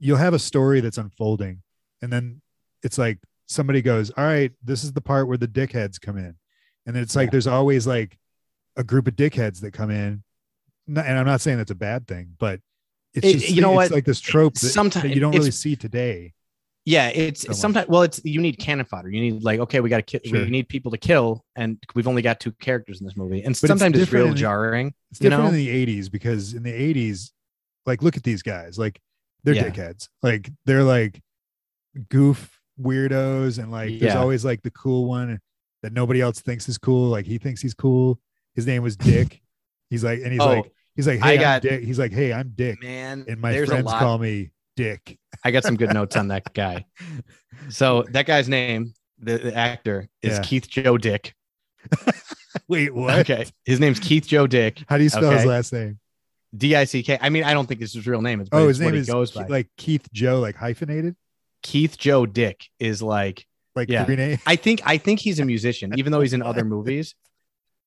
you'll have a story that's unfolding, and then it's like somebody goes, "All right, this is the part where the dickheads come in," and it's like Yeah. there's always like a group of dickheads that come in, and I'm not saying that's a bad thing, but it's It- just you know it's what? like this trope that, Sometime- that you don't really see today. Yeah, it's So sometimes well, it's you need cannon fodder. You need like okay, we got to kill. Sure. We need people to kill, and we've only got two characters in this movie, and it's sometimes it's, different real jarring. It's different know? in the 80s because in the 80s, like look at these guys, like they're Yeah. dickheads. Like they're like goof weirdos, and like there's Yeah. always like the cool one that nobody else thinks is cool. Like he thinks he's cool. His name was Dick. he's like, and he's Oh, like, he's like, hey, I got- got Dick. He's like, hey, I'm Dick, Man, and my friends call me Dick. I got some good notes on that guy. So that guy's name, the, the actor, is Yeah. Keith Joe Dick. Wait, what? Okay, his name's Keith Joe Dick. How do you spell his last name? D I C K. I mean, I don't think this is his real name. It's, Oh, his name is goes by. like Keith Joe, like hyphenated, Keith Joe Dick is like like Yeah. I think I think he's a musician, even though he's in other movies,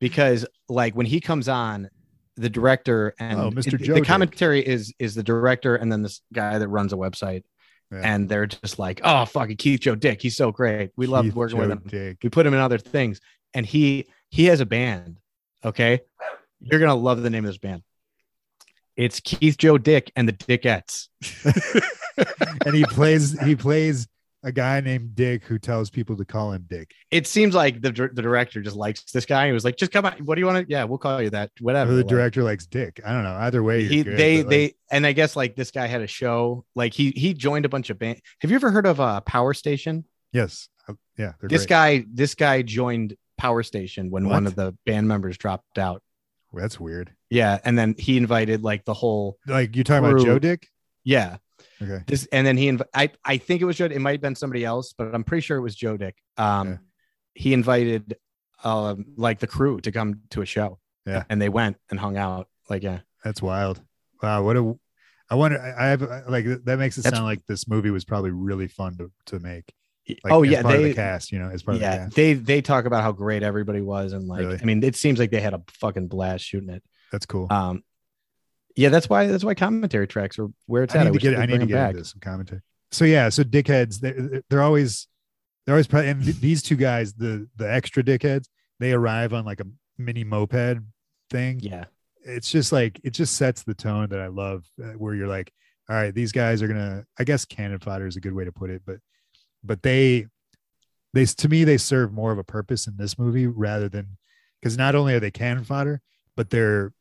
because like when he comes on, the director and Oh, Mr. Joe the Dick. commentary is is the director and then this guy that runs a website, Yeah. and they're just like, oh fucking Keith Joe Dick, he's so great. We love working with him. Dick. We put him in other things, and he he has a band. Okay, you're gonna love the name of this band. It's Keith Joe Dick and the Dickettes. and he plays he plays a guy named Dick who tells people to call him Dick. It seems like the the director just likes this guy. He was like, just come on. What do you want to? Yeah, we'll call you that. Whatever. Or the Like, director likes Dick. I don't know. Either way, he good, they they like, and I guess like this guy had a show. Like he he joined a bunch of band. Have you ever heard of uh Power Station? yes, Uh, yeah. This great. guy this guy joined Power Station when one of the band members dropped out. That's weird. Yeah, and then he invited like the whole Like you talking about Joe Dick? yeah. Okay. This and then he inv- I I think it was Joe. It might have been somebody else, but I'm pretty sure it was Joe Dick. Um, Yeah. he invited um like the crew to come to a show. Yeah. and they went and hung out. Like yeah, That's wild. Wow. What a. I wonder. I I have like that makes it That's- sound like this movie was probably really fun to to make. Like, oh yeah, part of they the cast. You know, as part of the yeah cast. they they talk about how great everybody was and like Really? I mean it seems like they had a fucking blast shooting it. That's cool. Um, yeah, that's why that's why commentary tracks are where it's I at. need wish get. I need to get back. into some commentary. So yeah. So dickheads. They're they're always they're always probably, and th- these two guys, the the extra dickheads, they arrive on like a mini moped thing. Yeah, it's just like it just sets the tone that I love uh, where you're like, all right, these guys are gonna I guess cannon fodder is a good way to put it, but but they they to me they serve more of a purpose in this movie rather than because not only are they cannon fodder, but they're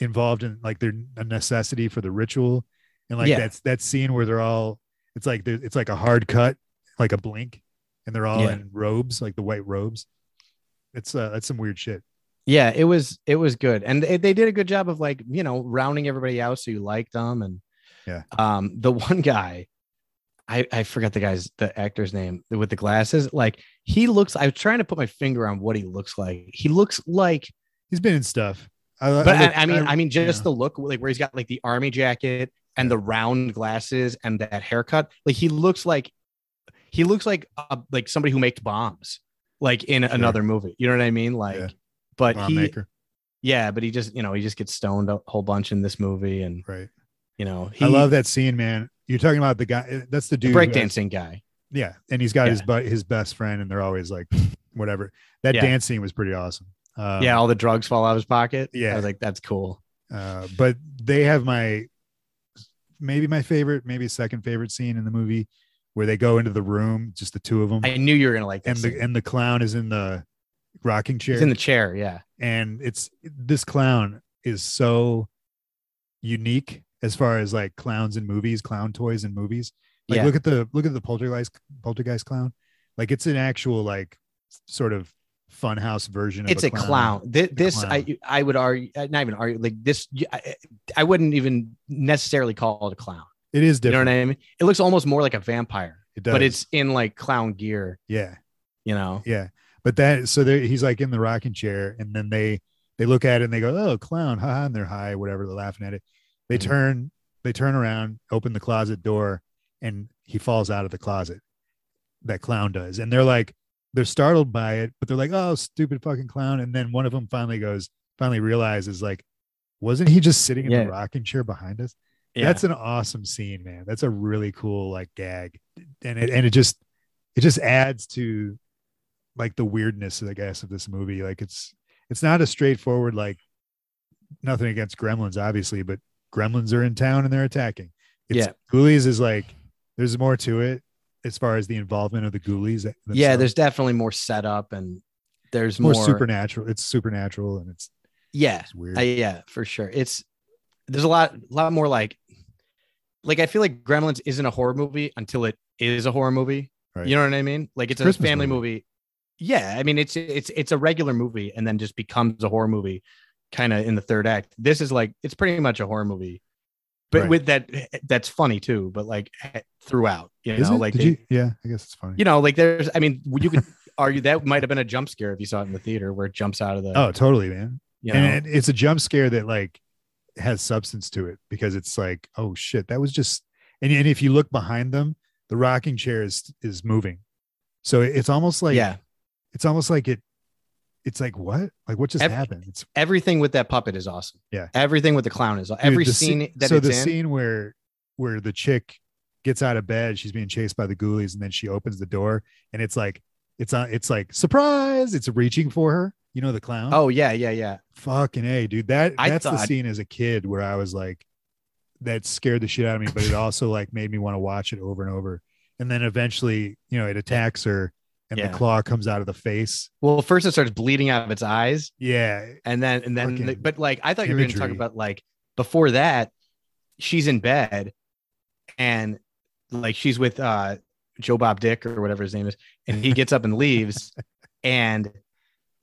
involved in like they're a necessity for the ritual. And like Yeah. that's that scene where they're all it's like it's like a hard cut, like a blink, and they're all Yeah. in robes, like the white robes. It's uh that's some weird shit. yeah, it was it was good, and they, they did a good job of like you know rounding everybody out so you liked them, and Yeah. um, the one guy. I, I forgot the guy's the actor's name with the glasses. Like he looks. I was trying to put my finger on what he looks like. He looks like He's been in stuff. I, but I, I mean, I, mean, just yeah. the look, like where he's got like the army jacket and the round glasses and that haircut. Like he looks like he looks like uh, like somebody who makes bombs, like in another movie. You know what I mean? Like, Yeah. but bomb he, maker, yeah, but he just you know he just gets stoned a whole bunch in this movie, and right? you know he I love that scene, man. You're talking about the guy. That's the dude. breakdancing guy. Yeah, and he's got his but his best friend, and they're always like, whatever. That Yeah. dance scene was pretty awesome. Um, yeah, all the drugs fall out of his pocket. yeah. I was like, that's cool. Uh, but they have my maybe my favorite, maybe second favorite scene in the movie where they go into the room, just the two of them, I knew you were gonna like and the and the clown is in the rocking chair, He's in the chair. Yeah, and it's this clown is so unique as far as like clowns in movies, clown toys in movies. Like Yeah. look at the look at the poltergeist poltergeist clown. Like it's an actual like sort of funhouse version. Of it's a clown. Thi- This, clown. I I would argue, uh, not even argue like this. I wouldn't even necessarily call it a clown. It is You different. know what I mean? It looks almost more like a vampire, It does. but it's in like clown gear. yeah, You know? yeah. But that so there he's like in the rocking chair, and then they they look at it and they go, "Oh, clown!" haha, and they're high, whatever. They're laughing at it. They Mhm. turn they turn around, open the closet door, and he falls out of the closet. That clown does, and they're like they're startled by it, but they're like, "Oh, stupid fucking clown!" And then one of them finally goes, finally realizes like, wasn't he just sitting in Yeah. the rocking chair behind us? Yeah. That's an awesome scene, man. That's a really cool like gag, and it and it just it just adds to like the weirdness, I guess, of this movie. Like it's it's not a straightforward like nothing against Gremlins, obviously, but Gremlins are in town and they're attacking. It's, Yeah. Ghoulies is like there's more to it as far as the involvement of the Ghoulies. yeah, there's definitely more setup and there's more, more, supernatural. It's supernatural and it's, Yeah. it's weird. I, yeah, for sure. It's there's a lot, a lot more like, like I feel like Gremlins isn't a horror movie until it is a horror movie. Right. You know what I mean? Like it's, a a Christmas family movie. movie. Yeah, I mean it's it's it's a regular movie and then just becomes a horror movie, kind of in the third act. This is like it's pretty much a horror movie, but Right. with that that's funny too. But like throughout, you Is know, it? like they- you? Yeah, I guess it's funny. you know, like there's, I mean, you could argue that might have been a jump scare if you saw it in the theater where it jumps out of the, oh, totally, man. you know, and it's a jump scare that like has substance to it because it's like oh shit that was just and, and if you look behind them the rocking chair is is moving so it's almost like yeah, it's almost like it it's like what like what just Ev- happened it's everything with that puppet is awesome. Yeah. everything with the clown is dude, every scene that so it's the in. scene where where the chick gets out of bed she's being chased by the ghoulies and then she opens the door and it's like it's on it's like surprise it's reaching for her you know the clown oh yeah, yeah, yeah. Fucking a, dude. That I that's the scene as a kid where I was like, that scared the shit out of me, but it also like made me want to watch it over and over. And then eventually, you know, it attacks her, and Yeah. the claw comes out of the face. Well, first it starts bleeding out of its eyes, Yeah, and then and then, Fucking but like I thought you were going to talk about like before that, she's in bed, and like she's with uh Joe Bob Dick or whatever his name is, and he gets up and leaves, and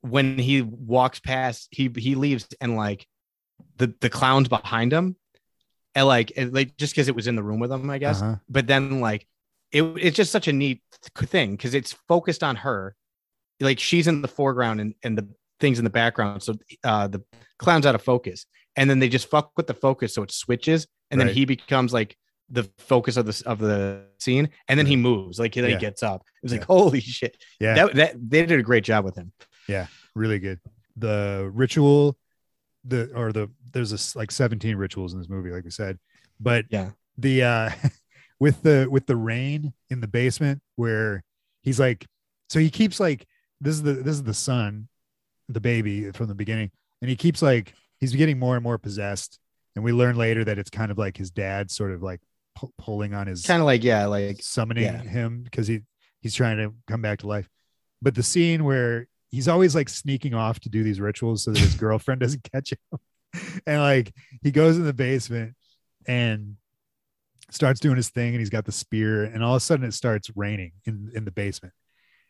when he walks past, he he leaves, and like the the clown's behind him, and like and, like just because it was in the room with him, I guess. uh-huh. but then like it, it's just such a neat thing because it's focused on her. Like she's in the foreground and, and the things in the background so uh the clown's out of focus and then they just fuck with the focus so it switches and then he becomes like the focus of the of the scene and then he moves like then Yeah. he gets up. It's Yeah. like holy shit. Yeah, that, that they did a great job with him. Yeah, really good. The ritual, the or the there's a s like 17 rituals in this movie, like we said, but yeah. the uh with the with the rain in the basement where he's like so he keeps like this is the this is the son the baby from the beginning. And he keeps like he's getting more and more possessed. And we learn later that it's kind of like his dad sort of like pu- pulling on his kind of like yeah like summoning yeah. him because he he's trying to come back to life. But the scene where he's always like sneaking off to do these rituals so that his girlfriend doesn't catch him. And like he goes in the basement and starts doing his thing and he's got the spear and all of a sudden it starts raining in in the basement.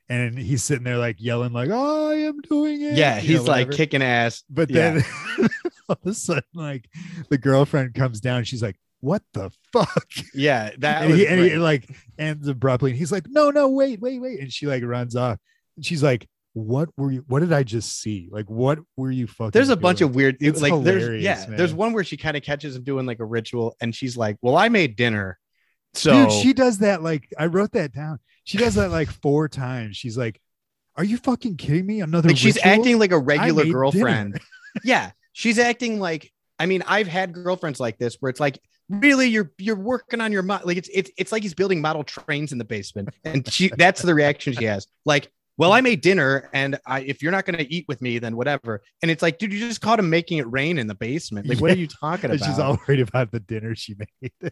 And he's sitting there like yelling like oh, i am doing it yeah you know, he's like kicking ass. But yeah. then all of a sudden like the girlfriend comes down. She's like what the fuck? Yeah that and he, and he like ends abruptly. And he's like no no wait wait wait. And she like runs off. And she's like what were you what did i just see? Like what were you fucking there's a bunch of weird It's like there's yeah man. there's one where she kind of catches him doing like a ritual and she's like well i made dinner. So dude she does that like i wrote that down. She does that like four times. She's like are you fucking kidding me? Another like she's acting like a regular girlfriend. Yeah she's acting like i mean i've had girlfriends like this where it's like really you're you're working on your mo-. like it's it's it's like he's building model trains in the basement. And she that's the reaction she has. Like well i made dinner and i if you're not going to eat with me then whatever. And it's like dude you just caught him making it rain in the basement. Like what are you talking about? she's all worried about the dinner she made.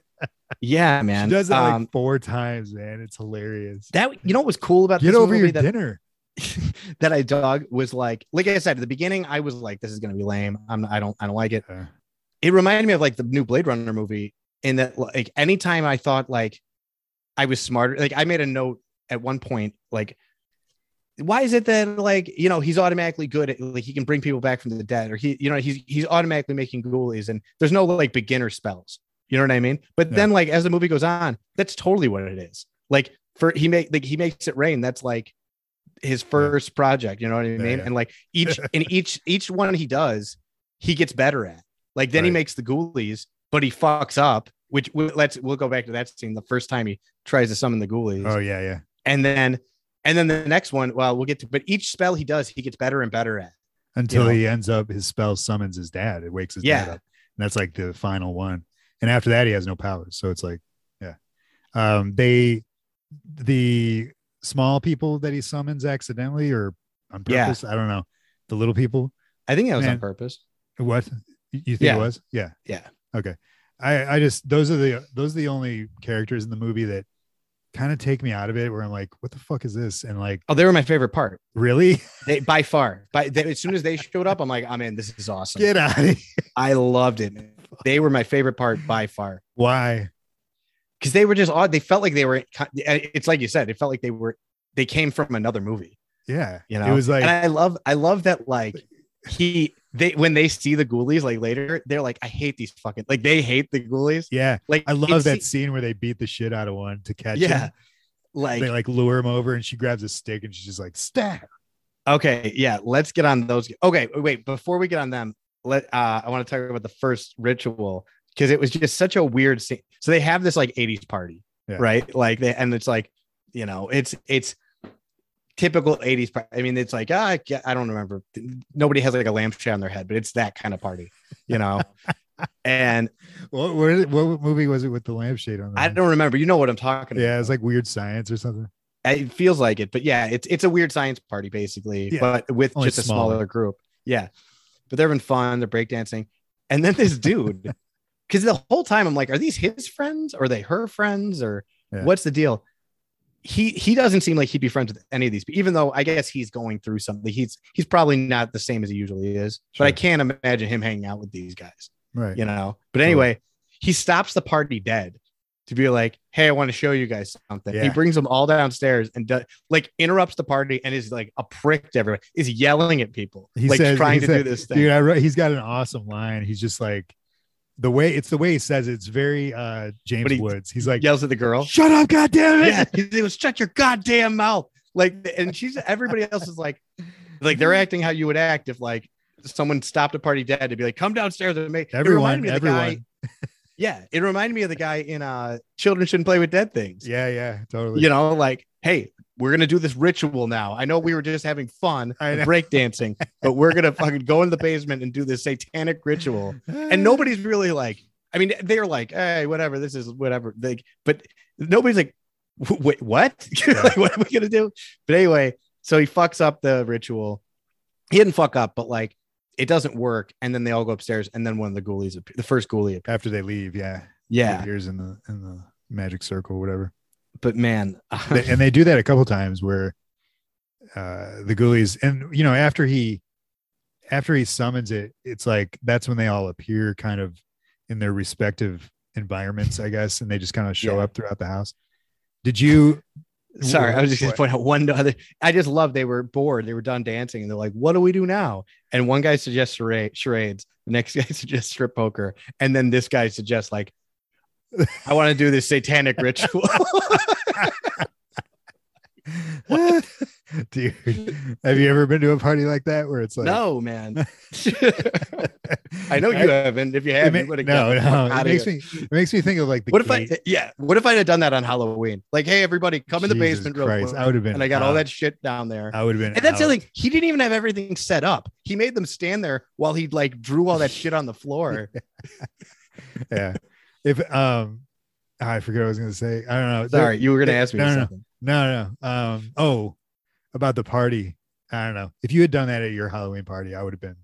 Yeah man. she does that like Um, four times man. It's hilarious. That you know what was cool about get this over your that, dinner. that I dug was like, like I said at the beginning, I was like, this is gonna be lame. I'm I don't I don't like it. Uh, It reminded me of like the new Blade Runner movie, in that like anytime I thought like I was smarter, like I made a note at one point, like why is it that like you know he's automatically good at like he can bring people back from the dead or he you know he's he's automatically making ghoulies and there's no like beginner spells. You know what i mean? But Yeah. then like as the movie goes on that's totally what it is. Like for he make like he makes it rain. That's like his first project you know what i mean? Yeah. and like each in each each one he does he gets better at. Like then he makes the ghoulies but he fucks up which we- let's we'll go back to that scene the first time he tries to summon the ghoulies. Oh yeah, yeah. and then and then the next one well we'll get to but each spell he does he gets better and better at Until know? he ends up, his spell summons his dad. It wakes his Yeah. dad up, and that's like the final one. And after that, he has no powers. So it's like, yeah. Um, they, the small people that he summons accidentally or on Yeah. purpose. I don't know. The little people. i think that was Man. on purpose What you think Yeah. it was? Yeah. yeah Okay. I I just those are the those are the only characters in the movie that kind of take me out of it where I'm like, what the fuck is this? And like, oh they were my favorite part really? they by far by they, as soon as they showed up i'm like i'm in this is awesome Get out of here. i loved it they were my favorite part by far Why? because they were just odd they felt like they were eh, it's like you said it felt like they were they came from another movie Yeah. you know it was like and i love i love that like he they when they see the ghoulies like later they're like i hate these fucking like they hate the ghoulies yeah. like I love that scene where they beat the shit out of one to catch yeah him. like they like lure him over and she grabs a stick and she's just like stab. okay yeah let's get on those okay wait before we get on them let uh i want to talk about the first ritual because it was just such a weird scene so they have this like 80s party Yeah. right like they and it's like you know it's it's typical 80s i mean it's like ah, I, I don't remember nobody has like a lampshade on their head but it's that kind of party you know and What, what what movie was it with the lampshade on? i don't remember you know what i'm talking Yeah, about yeah it's like weird science or something. it feels like it, but yeah, it's it's a weird science party basically, Yeah. but with just a smaller. smaller group. Yeah, but they're having fun. They're breakdancing, and then this dude, because the whole time I'm like, are these his friends? Or are they her friends? Or Yeah. what's the deal? He he doesn't seem like he'd be friends with any of these, but even though I guess he's going through something. He's he's probably not the same as he usually is, but I can't imagine him hanging out with these guys Right. you know. But anyway, he stops the party dead to be like, "Hey, I want to show you guys something." He brings them all downstairs and do, like interrupts the party and is like a prick to everyone. Is yelling at people, He like says- trying to said- do this thing. Dude, I wrote, he's got an awesome line. He's just like the way it's the way he says it, it's very uh James he Woods. He's like, yells at the girl. "Shut up, goddamn it!" yeah, he he goes, "Shut your goddamn mouth!" Like, and she's everybody else is like, like they're acting how you would act if like someone stopped a party dead to be like, "Come downstairs and make." Everyone, of guy- everyone. yeah, it reminded me of the guy in uh "Children Shouldn't Play with Dead Things." Yeah, yeah, totally. you know, like, hey, we're gonna do this ritual now. I know we were just having fun breakdancing, but we're gonna fucking go in the basement and do this satanic ritual. And nobody's really like, I mean, they're like, hey, whatever, this is whatever. Like, but nobody's like, wait, what? like, what are we gonna do? But anyway, so he fucks up the ritual. He didn't fuck up, but like it doesn't work. And then they all go upstairs, and then one of the ghoulies, the first ghoulie, appears. after they leave, yeah, yeah. appears in the in the magic circle, whatever. But man, and they do that a couple times where uh the ghoulies and you know after he after he summons it it's like that's when they all appear kind of in their respective environments i guess and they just kind of show Yeah. up throughout the house did you Sorry, I was just going to point out one other. I just love they were bored. They were done dancing and they're like, what do we do now? And one guy suggests charades. The next guy suggests strip poker. And then this guy suggests, like, I want to do this satanic ritual. dude have you ever been to a party like that where it's like no, man. I know you haven't. If you It have, ma- no, gotten the fuck no. It makes here. me it makes me think of like the What if gate- I, yeah, what if I had done that on Halloween? Like, hey, everybody, come in the Jesus basement real Christ, quick. I would have been And I got all that shit down there. I would have been And that's the thing. He didn't even have everything set up. He made them stand there while he like drew all that shit on the floor. yeah. If um I forget what I was gonna say. I don't know. Sorry, you were gonna ask me No, no, no. something. No, no. Um oh about the party. I don't know. If you had done that at your Halloween party, I would have been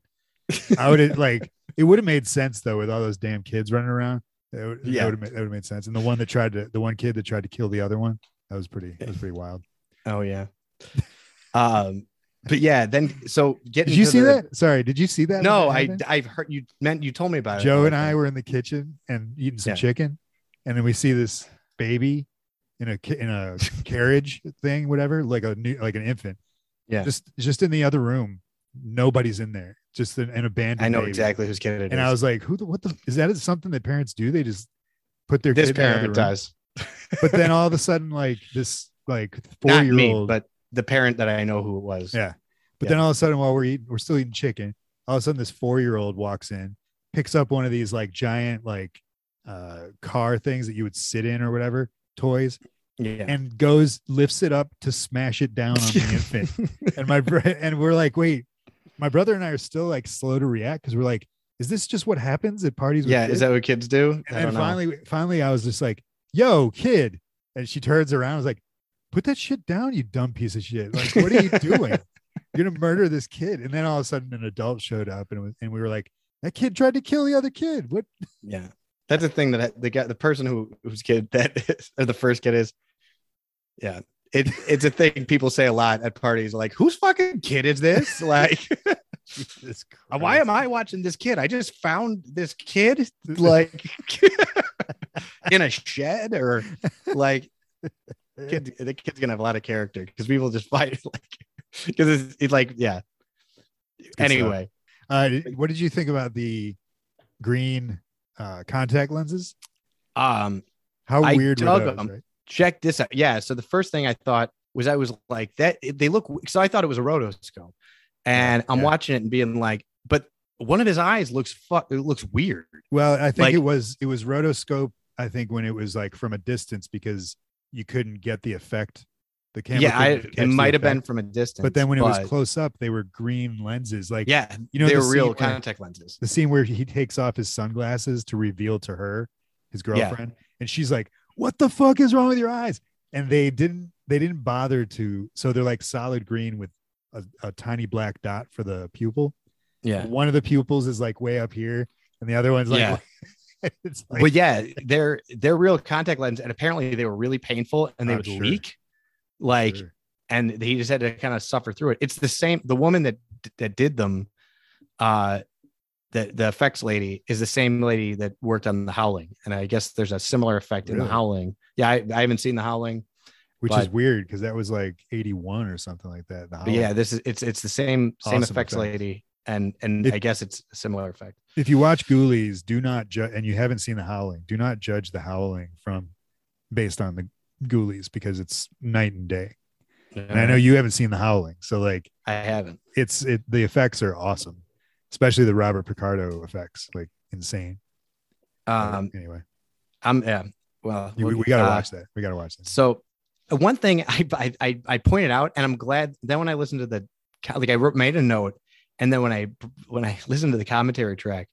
I would have like it would have made sense though with all those damn kids running around. It would, Yeah. that would have made, that would have made sense. And the one that tried to the one kid that tried to kill the other one, that was pretty that was pretty wild. Oh yeah. Um, but yeah, then so getting Did you see the- that? Sorry, did you see that? No, I? I've heard you meant you told me about it. Joe oh, and I were in the kitchen and eating some Yeah. chicken, and then we see this baby in a in a carriage thing, whatever, like a new like an infant, Yeah. just just in the other room. Nobody's in there. Just an, an abandoned. I know baby. exactly whose kid is. And I was like, who? The, what the? Is that something that parents do? They just put their this kid in the other parent does. But then all of a sudden, like this, like four Not year old. but the parent that I know who it was. Yeah. But Yeah. then all of a sudden, while we're eating, we're still eating chicken. All of a sudden, this four year old walks in, picks up one of these like giant like uh car things that you would sit in or whatever toys, Yeah. and goes lifts it up to smash it down on the infant. And my bro- and we're like, wait, my brother and I are still like slow to react because we're like, is this just what happens at parties? With yeah. kids? Is that what kids do? And I then don't know. finally, finally, I was just like, "Yo, kid!" And she turns around, I was like, "Put that shit down, you dumb piece of shit! Like, what are you doing? You're gonna murder this kid!" And then all of a sudden, an adult showed up, and was, and we were like, "That kid tried to kill the other kid." What? Yeah. That's the thing that the guy, the person who whose kid that is, or the first kid is. Yeah. It, it's a thing people say a lot at parties, like, whose fucking kid is this? Like, why am I watching this kid? I just found this kid like in a shed or like kid, the kid's gonna have a lot of character because people just fight like because it's, it's like yeah. stuff. Anyway, Uh, what did you think about the green uh, contact lenses? um, How I weird were those? them. right? check this out. Yeah. So the first thing I thought was I was like that they look so I thought it was a rotoscope. And I'm Yeah. watching it and being like, but one of his eyes looks fuck it looks weird. Well, I think Like- it was it was rotoscope. I think when it was like from a distance because you couldn't get the effect. The camera. yeah, I, it might have been from a distance. But then when it was close up, they were green lenses. Like yeah, you know they the were real where- contact lenses. the scene where he takes off his sunglasses to reveal to her his Yeah. girlfriend, and she's like, "What the fuck is wrong with your eyes?" And they didn't they didn't bother to. So they're like solid green with a, a tiny black dot for the pupil. Yeah. One of the pupils is like way up here, and the other one's like, Yeah. it's like but yeah, they're they're real contact lenses, and apparently they were really painful and they I'm would sure. leak. Like Sure. and he just had to kind of suffer through it. It's the same. The woman that that did them, uh, the the effects lady is the same lady that worked on the Howling, and I guess there's a similar effect in the Howling. Yeah, I, I haven't seen the Howling, which is weird because that was like 81 or something like that. Yeah, this is it's it's the same same Awesome effects effect. lady, and and If- I guess it's a similar effect. if you watch Ghoulies, do not judge, and you haven't seen The Howling, do not judge The Howling from based on the Ghoulies because it's night and day. And I know you haven't seen The Howling, so like I haven't. it's it. The effects are awesome, especially the Robert Picardo effects, like insane. Um, anyway, I'm yeah. Well, we, we'll- gotta uh, watch that. We gotta watch that. So one thing I, I I I pointed out, and I'm glad. Then when I listened to the like I wrote, made a note, and then when I when I listened to the commentary track,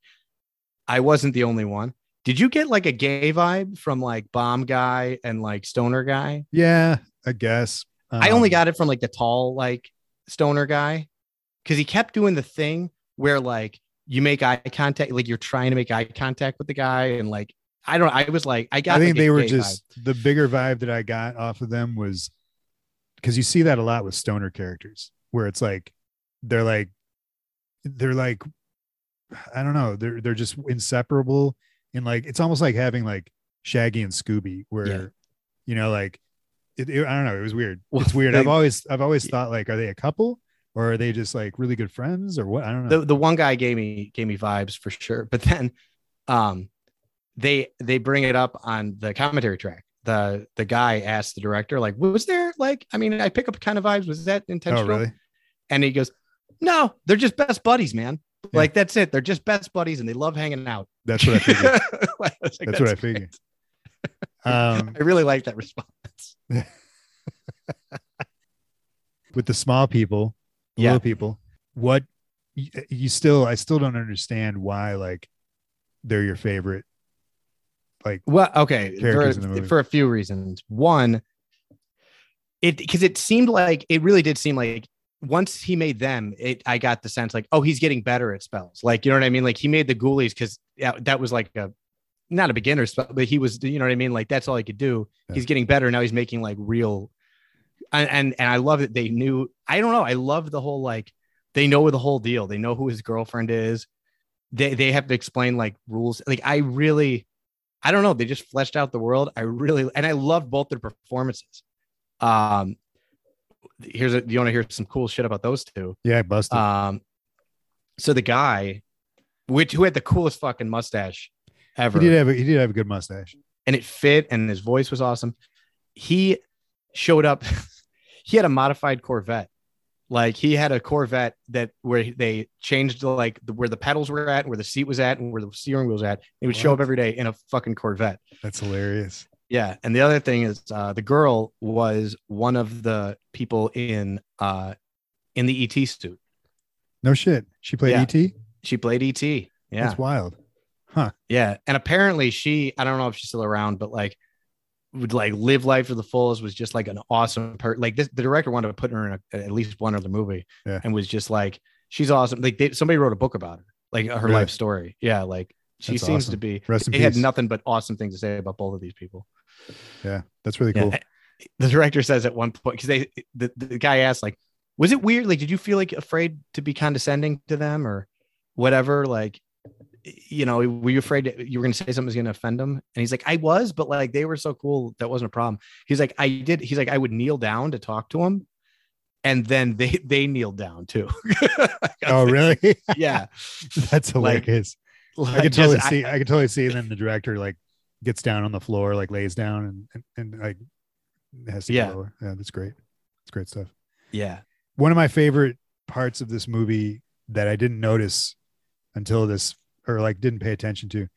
I wasn't the only one. Did you get like a gay vibe from like Bomb Guy and like Stoner Guy? Yeah, I guess. I only Um, got it from like the tall like Stoner Guy because he kept doing the thing where like you make eye contact, like you're trying to make eye contact with the guy, and like I don't. I was like, I got. I think like, they were just the bigger vibe that I got off of them was because you see that a lot with stoner characters where it's like they're like they're like I don't know they're they're just inseparable. And like it's almost like having like Shaggy and Scooby where Yeah. you know like it, it- I don't know it was weird. Well, it's weird. they- I've always I've always thought like are they a couple or are they just like really good friends or what? I don't know. The the one guy gave me gave me vibes for sure. But then um they they bring it up on the commentary track. The the guy asked the director like was there like i mean i pick up kind of vibes. Was that intentional? oh really? And he goes no they're just best buddies man Yeah. like that's it they're just best buddies and they love hanging out that's what I figured Like, I that's what I figured um i really like that response with the small people, the Yeah. little people, what you, you still, I still don't understand why like they're your favorite. Like, Well, okay, for, in the movie. for a few reasons. One, it because it seemed like it really did seem like once he made them, it I got the sense like, oh, he's getting better at spells. Like, you know what I mean? Like he made the ghoulies because yeah, that was like a not a beginner spell, but he was, you know what I mean? Like that's all he could do. Yeah. He's getting better now. He's making like real, and and, and I love that they knew. I don't know. I love the whole like they know the whole deal. They know who his girlfriend is. They they have to explain like rules. Like I really, I don't know. They just fleshed out the world. I really and I love both their performances. Um, here's a you want to hear some cool shit about those two. Yeah, busted. Um, so the guy, which who had the coolest fucking mustache ever, he did have a, he did have a good mustache. and it fit, and his voice was awesome. He showed up. he had a modified Corvette. Like he had a Corvette that where they changed like the, where the pedals were at, where the seat was at, and where the steering wheel was at. He would show up every day in a fucking Corvette. That's hilarious. Yeah, and the other thing is uh, the girl was one of the people in uh, in the ET suit. No shit. She played Yeah. ET. She played ET. Yeah, That's wild. Huh? Yeah, and apparently she I don't know if she's still around, but like would like live life to the fullest. Was just like an awesome person. Like this, the director wanted to put her in a, at least one other movie, Yeah. and was just like she's awesome. Like they, somebody wrote a book about her, like her Really? life story. Yeah, like she That's seems awesome. to be. Rest in They had peace. nothing but awesome things to say about both of these people. Yeah, that's really Yeah. cool. The director says at one point because they the, the guy asked like, was it weird? Like, did you feel like afraid to be condescending to them or whatever? Like, you know, were you afraid you were going to say something's going to offend them? And he's like, I was, but like they were so cool that wasn't a problem. He's like, I did. He's like, I would kneel down to talk to him, and then they they kneeled down too. Oh, really? yeah. that's Like. I can totally just- I- see. I, can totally see. And then the director like gets down on the floor, like lays down, and and, and like has to Yeah. go lower. Yeah, that's great. It's great stuff. yeah. One of my favorite parts of this movie that I didn't notice until this, or like didn't pay attention to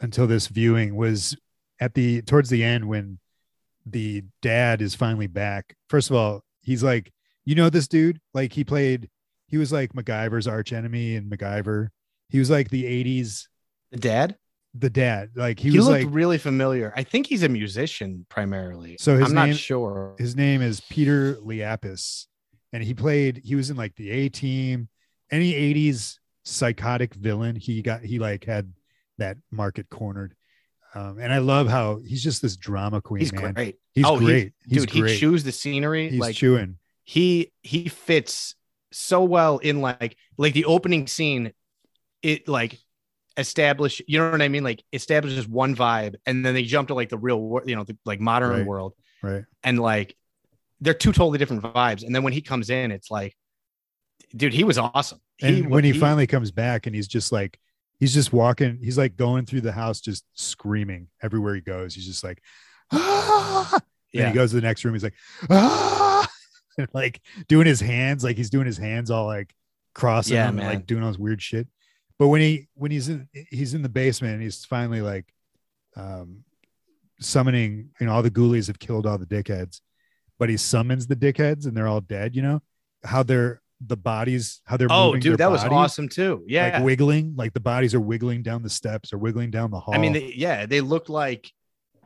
until this viewing was at the towards the end when the dad is finally back. First of all, he's like, you know, this dude, like he played, he was like MacGyver's arch enemy in MacGyver. He was like the 80s, The dad. the dad. Like he, He, was looked like, really familiar. I think he's a musician primarily. So his I'm not sure. his name is Peter Liapis, and he played. He was in like the A Team, any '80s psychotic villain. He got he like had that market cornered, um, and I love how he's just this drama queen. He's man. great. He's Oh, great. He's Dude, great. he chews the scenery he's like chewing. he he fits so well in like like the opening scene. It like establish you know what I mean? Like establishes one vibe, and then they jump to like the real world, you know, the like modern Right. world, Right. and like they're two totally different vibes. And then when he comes in, it's like, dude, he was awesome. And when he, finally comes back, and he's just like, he's just walking. He's like going through the house, just screaming everywhere he goes. He's just like, ah! And yeah, he goes to the next room. He's like, ah, and like doing his hands, like he's doing his hands all like crossing Yeah, them, and, like doing all this weird shit. But when he when he's in he's in the basement and he's finally like um summoning, you know, all the ghoulies have killed all the dickheads, but he summons the dickheads and they're all dead, you know, how they're the bodies, how they're oh, moving dude, that was awesome too. Yeah, like wiggling, like the bodies are wiggling down the steps or wiggling down the hall. I mean, they, yeah, they looked like.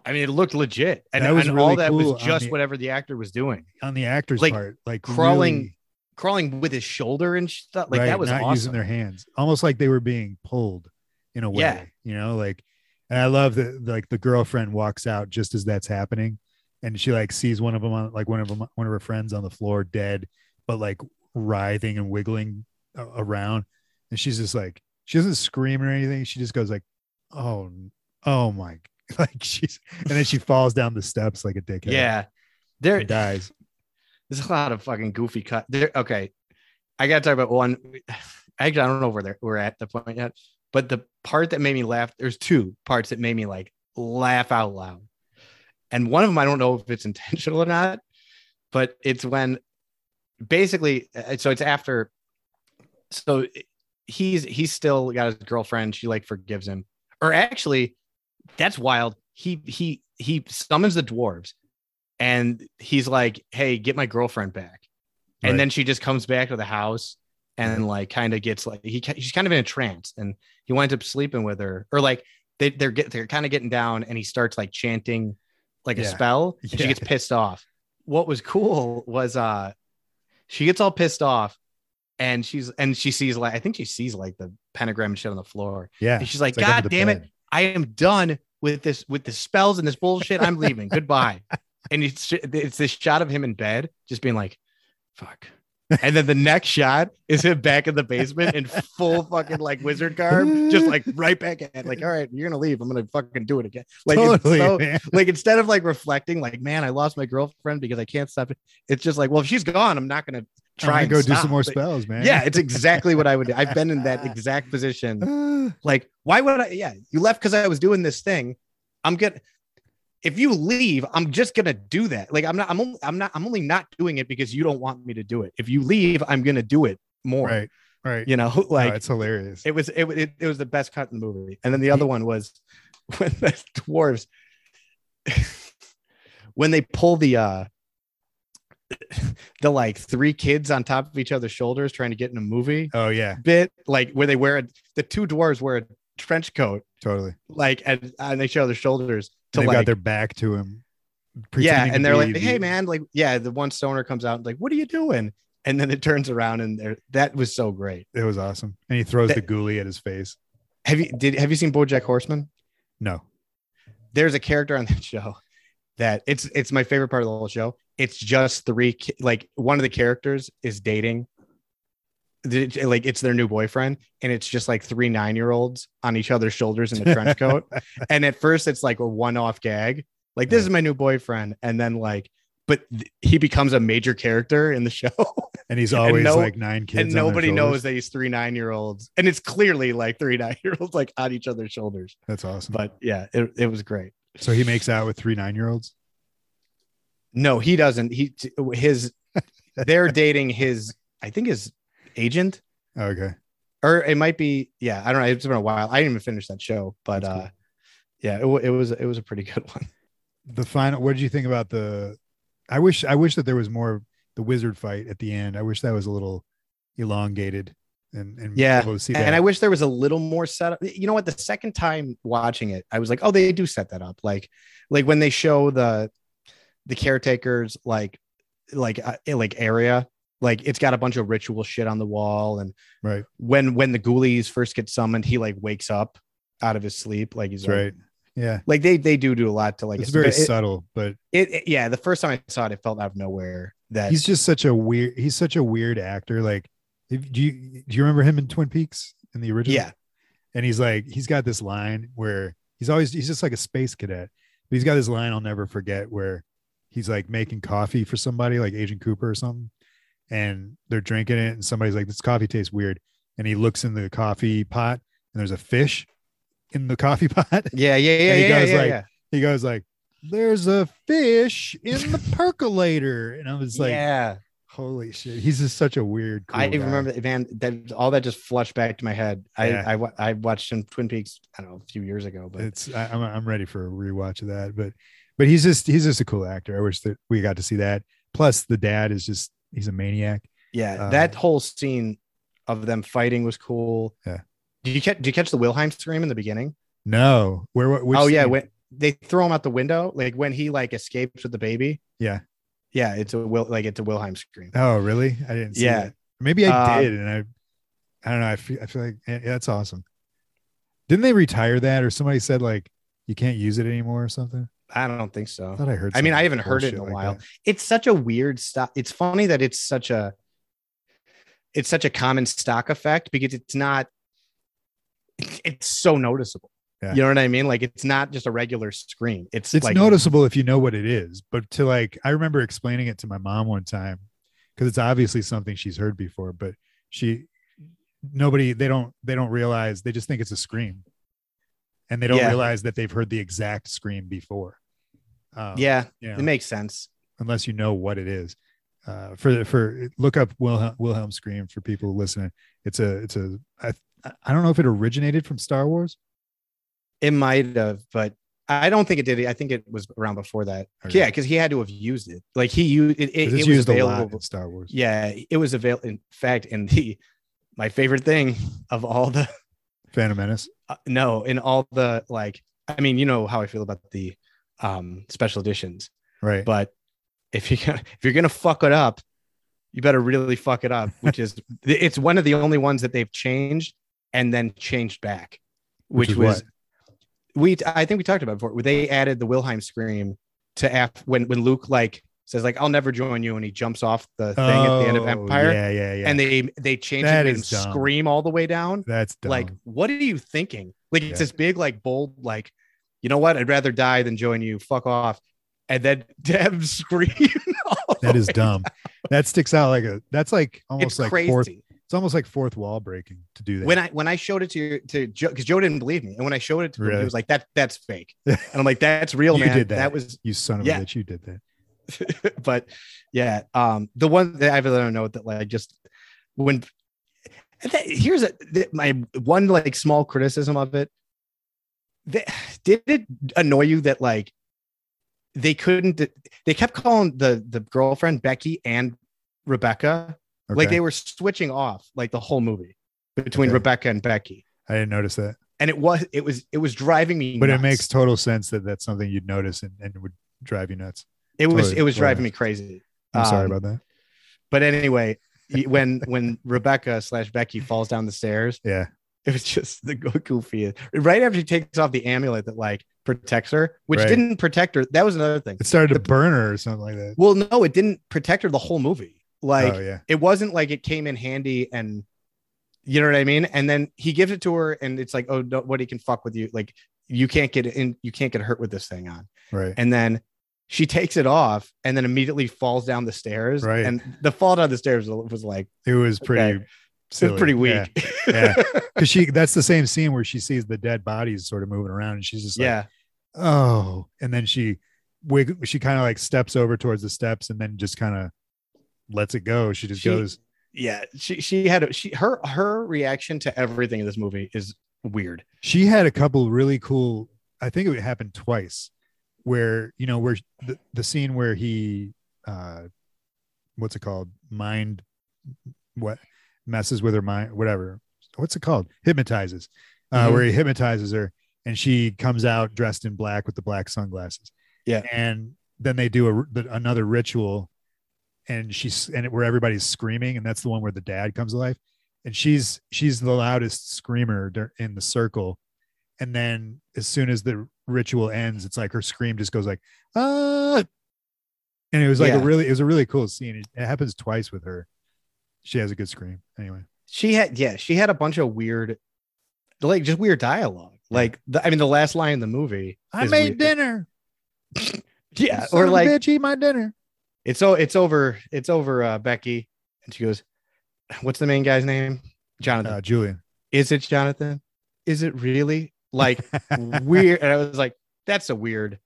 I mean, it looked legit, and, That was and really all that cool was just the- whatever the actor was doing, on the actor's like, part, like crawling really- crawling with his shoulder and stuff. Like right, that was not awesome. using their hands, almost like they were being pulled in a way. Yeah. You know, like, and I love that like the girlfriend walks out just as that's happening, and she like sees one of them on like one of them one of her friends on the floor dead, but like writhing and wiggling uh, around, and she's just like she doesn't scream or anything. She just goes like, "Oh, oh my." Like she's, and then she falls down the steps like a dickhead. yeah, there, dies. There's a lot of fucking goofy cut. There, okay, I gotta talk about one. Actually, I don't know where we're at the point yet, but the part that made me laugh. There's two parts that made me like laugh out loud, and one of them I don't know if it's intentional or not, but it's when basically, uh, so it's after. So he's he's still got his girlfriend. She like forgives him, or actually, that's wild. He he he summons the dwarves, and he's like, "Hey, get my girlfriend back." And Right. then she just comes back to the house and like kind of gets like he she's kind of in a trance, and he winds up sleeping with her, or like they they're get they're kind of getting down, and he starts like chanting like a spell, and she gets pissed off. What was cool was uh she gets all pissed off and she's and she sees like I think she sees like the pentagram and shit on the floor. Yeah. And she's like, God damn it. I am done with this with the spells and this bullshit. I'm leaving. Goodbye. And it's it's this shot of him in bed, just being like, fuck. and then the next shot is him back in the basement in full fucking like wizard garb, just like right back at like, all right, you're gonna leave. I'm gonna fucking do it again. Like, totally, so- like instead of like reflecting, like, man, I lost my girlfriend because I can't stop it. It's just like, well, if she's gone, I'm not gonna try and go do some more spells, man. Yeah, it's exactly what I would do. I've been in that exact position. Like, why would I? Yeah, you left because I was doing this thing. I'm gonna. If you leave, I'm just gonna do that. Like, I'm not. I'm only. I'm not. I'm only not doing it because you don't want me to do it. If you leave, I'm gonna do it more. right, right. You know, No, like it's hilarious. it was. It, it it was the best cut in the movie. And then the other one was when the dwarves when they pull the uh the like three kids on top of each other's shoulders trying to get in a movie oh yeah, bit like where they wear a, the two dwarves wear a trench coat totally. like and, and they show their shoulders to They've like got their back to him. yeah and they're like hey man like yeah the one stoner comes out and like what are you doing and then it turns around and they're that was so great It was awesome, and he throws the That- ghoulie at his face. have you did have you seen bojack horseman No, there's a character on that show that it's it's my favorite part of the whole show. It's just three like one of the characters is dating the- like it's their new boyfriend and it's just like three nine year olds on each other's shoulders in a trench coat. And at first it's like a one off gag like this is my new boyfriend. And then like but th- he becomes a major character in the show. And he's always no- like nine kids, and nobody knows that he's three nine year olds and it's clearly like three nine year olds like on each other's shoulders. That's awesome. but yeah it, it was great. So he makes out with three nine year olds. No, he doesn't. He his they're dating his I think his agent Okay, or it might be yeah, I don't know. It's been a while. I didn't even finish that show, but That's uh yeah, it, it was it was a pretty good one. the final. What did you think about the? I wish I wish that there was more the wizard fight at the end. I wish that was a little elongated and and Yeah, see. And I wish there was a little more setup. You know what? The second time watching it, I was like, oh, they do set that up. Like like when they show the the caretakers like like uh, like area like it's got a bunch of ritual shit on the wall and right, when when the ghoulies first get summoned he like wakes up out of his sleep like he's that's like, right. Yeah, like they they do do a lot to like it's very it, subtle, but it, it- yeah the first time i saw it it felt out of nowhere that he's just such a weird. He's such a weird actor. Like, if, do you do you remember him in Twin Peaks in the original? yeah and he's like he's got this line where he's always he's just like a space cadet but he's got this line i'll never forget where he's like making coffee for somebody like agent cooper or something and they're drinking it and somebody's like this coffee tastes weird and he looks in the coffee pot and there's a fish in the coffee pot yeah yeah yeah he yeah, goes yeah, like- yeah. he goes like there's a fish in the percolator and i was like yeah holy shit he's just such a weird cool i guy. remember that man that all that just flushed back to my head i Yeah. I, wa- I watched some twin peaks i don't know a few years ago but it's I, I'm I'm ready for a rewatch of that. But but he's just he's just a cool actor. I wish that we got to see that. Plus the dad is just he's a maniac. yeah uh, that whole scene of them fighting was cool Yeah. did you catch did you catch the wilhelm scream in the beginning No, where which oh yeah scene? when they throw him out the window like when he like escapes with the baby yeah. yeah it's a will like it's a wilhelm scream Oh really? I didn't see Yeah. that. Maybe I Uh, did, and I I don't know. I feel I feel like yeah, that's awesome. Didn't they retire that, or somebody said like you can't use it anymore or something? I don't think so I thought I heard. I mean, I haven't heard it in a like while. that. it's such a weird stock it's funny that it's such a it's such a common stock effect because it's not it's, it's so noticeable Yeah. you know what i mean like it's not just a regular screen it's It's like noticeable if you know what it is, but to like, I remember explaining it to my mom one time because it's obviously something she's heard before, but she, nobody, they don't, they don't realize, they just think it's a scream, and they don't Yeah. realize that they've heard the exact scream before. Um, yeah it makes sense unless you know what it is. Uh, for for look up Wilhelm, Wilhelm scream for people listening. It's a it's a I I don't know if it originated from Star Wars. it might have but i don't think it did i think it was around before that Okay. yeah because he had to have used it like he used it, it, it was used a lot available in Star Wars. yeah it was available in fact in the my favorite thing of all the Phantom Menace. uh, no in all the like i mean you know how i feel about the um special editions Right. but if you if you're gonna fuck it up you better really fuck it up which is it's one of the only ones that they've changed and then changed back Which which, was what? we i think we talked about before they added the wilhelm scream to af when when luke like says like, "I'll never join you," and he jumps off the thing at the end of Oh, Empire, Yeah, yeah, yeah. and they they change That it and scream all the way down. That's dumb. Like, what are you thinking? Like, Yeah. it's this big, like, bold, like, you know what? I'd rather die than join you. Fuck off. And then Deb scream. all that is dumb. That sticks out like a. That's like almost It's like crazy. fourth. It's almost like fourth wall breaking to do that. when I when I showed it to you to Joe because Joe didn't believe me, and when I showed it to him, he was like, "That that's fake," and I'm like, "That's real, You man. did that. was." you son of Yeah. a bitch, you did that. but yeah, um, the one that I have another note that like just when that, here's a my one like small criticism of it. Th- did it annoy you that like they couldn't? They kept calling the the girlfriend Becky and Rebecca like they were switching off like the whole movie between Okay. Rebecca and Becky. I didn't notice that, and it was it was it was driving me but it makes total sense that that's something you'd notice and, and would drive you nuts. it was it was totally. driving me crazy I'm sorry Um, about that. but anyway when when rebecca slash becky falls down the stairs Yeah, it was just the go- goofiest right after she takes off the amulet that like protects her which Right. didn't protect her that was another thing it started to burn her or something like that. well no it didn't protect her the whole movie like oh yeah, it wasn't like it came in handy and you know what I mean? And then he gives it to her, and it's like, oh, nobody can fuck with you. Like you can't get in, you can't get hurt with this thing on. right. And then she takes it off, and then immediately falls down the stairs. Right. And the fall down the stairs was like It was pretty. Okay. Silly. pretty weak. Yeah. because she that's the same scene where she sees the dead bodies sort of moving around and she's just like yeah. oh and then she wig she kind of like steps over towards the steps and then just kind of lets it go she just She- goes Yeah. She she had a, she her her reaction to everything in this movie is weird. she had a couple really cool i think it happened twice where you know where the, the scene where he uh what's it called mind what messes with her mind whatever. What's it called? Hypnotizes uh Mhm. where he hypnotizes her and she comes out dressed in black with the black sunglasses. Yeah. and then they do a the, another ritual and she's and where everybody's screaming and that's the one where the dad comes alive and she's she's the loudest screamer in the circle. And then as soon as the ritual ends it's like her scream just goes like ah! And it was like Yeah. a really it was a really cool scene. It happens twice with her she has a good scream. Anyway. She had yeah, she had a bunch of weird like just weird dialogue. Like the, I mean the last line in the movie i made weird. dinner. Yeah, or like bitch eat my dinner. It's so it's over it's over uh becky and she goes what's the main guy's name? Jonathan. Uh, julian. Is it jonathan? Is it really? Like weird and i was like that's a weird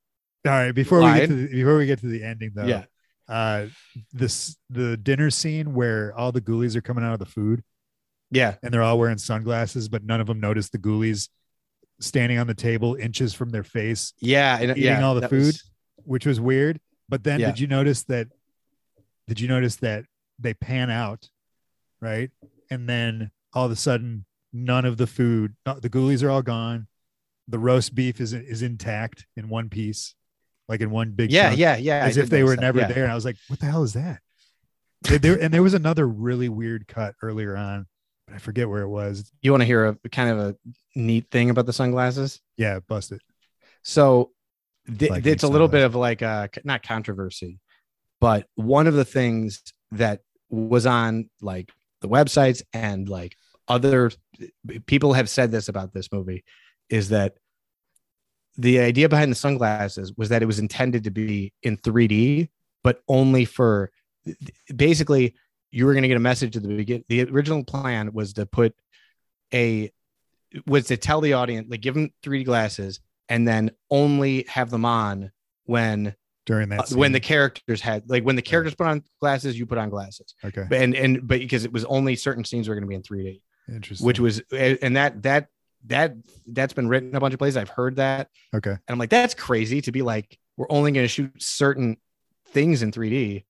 all right before we get to the, before we get to the ending though yeah uh this the dinner scene where all the ghoulies are coming out of the food. Yeah. And they're all wearing sunglasses but none of them notice the ghoulies standing on the table inches from their face yeah and, Eating yeah, all the food? was- which was weird. But then Yeah. did you notice that did you notice that they pan out right? And then all of a sudden none of the food the ghoulies are all gone. The roast beef is is intact in one piece like in one big yeah chunk. yeah yeah I as if they were that, never yeah. there. And I was like, what the hell is that? There- and there was another really weird cut earlier on, but I forget where it was. you want to hear a kind of a neat thing about the sunglasses Yeah, bust it. So th- Like it's a little bit of like a not controversy, but one of the things that was on like the websites and like other people have said this about this movie is that the idea behind the sunglasses was that it was intended to be in 3D, but only for basically you were going to get a message at the beginning. The original plan was to put a was to tell the audience like give them 3D glasses and then only have them on when During that uh, when the characters had like when the characters put on glasses, you put on glasses. okay, and and but because it was only certain scenes were going to be in 3D, interesting. which was and that that that that's been written a bunch of places. I've heard that, okay, and I'm like, that's crazy to be like, we're only going to shoot certain things in 3D.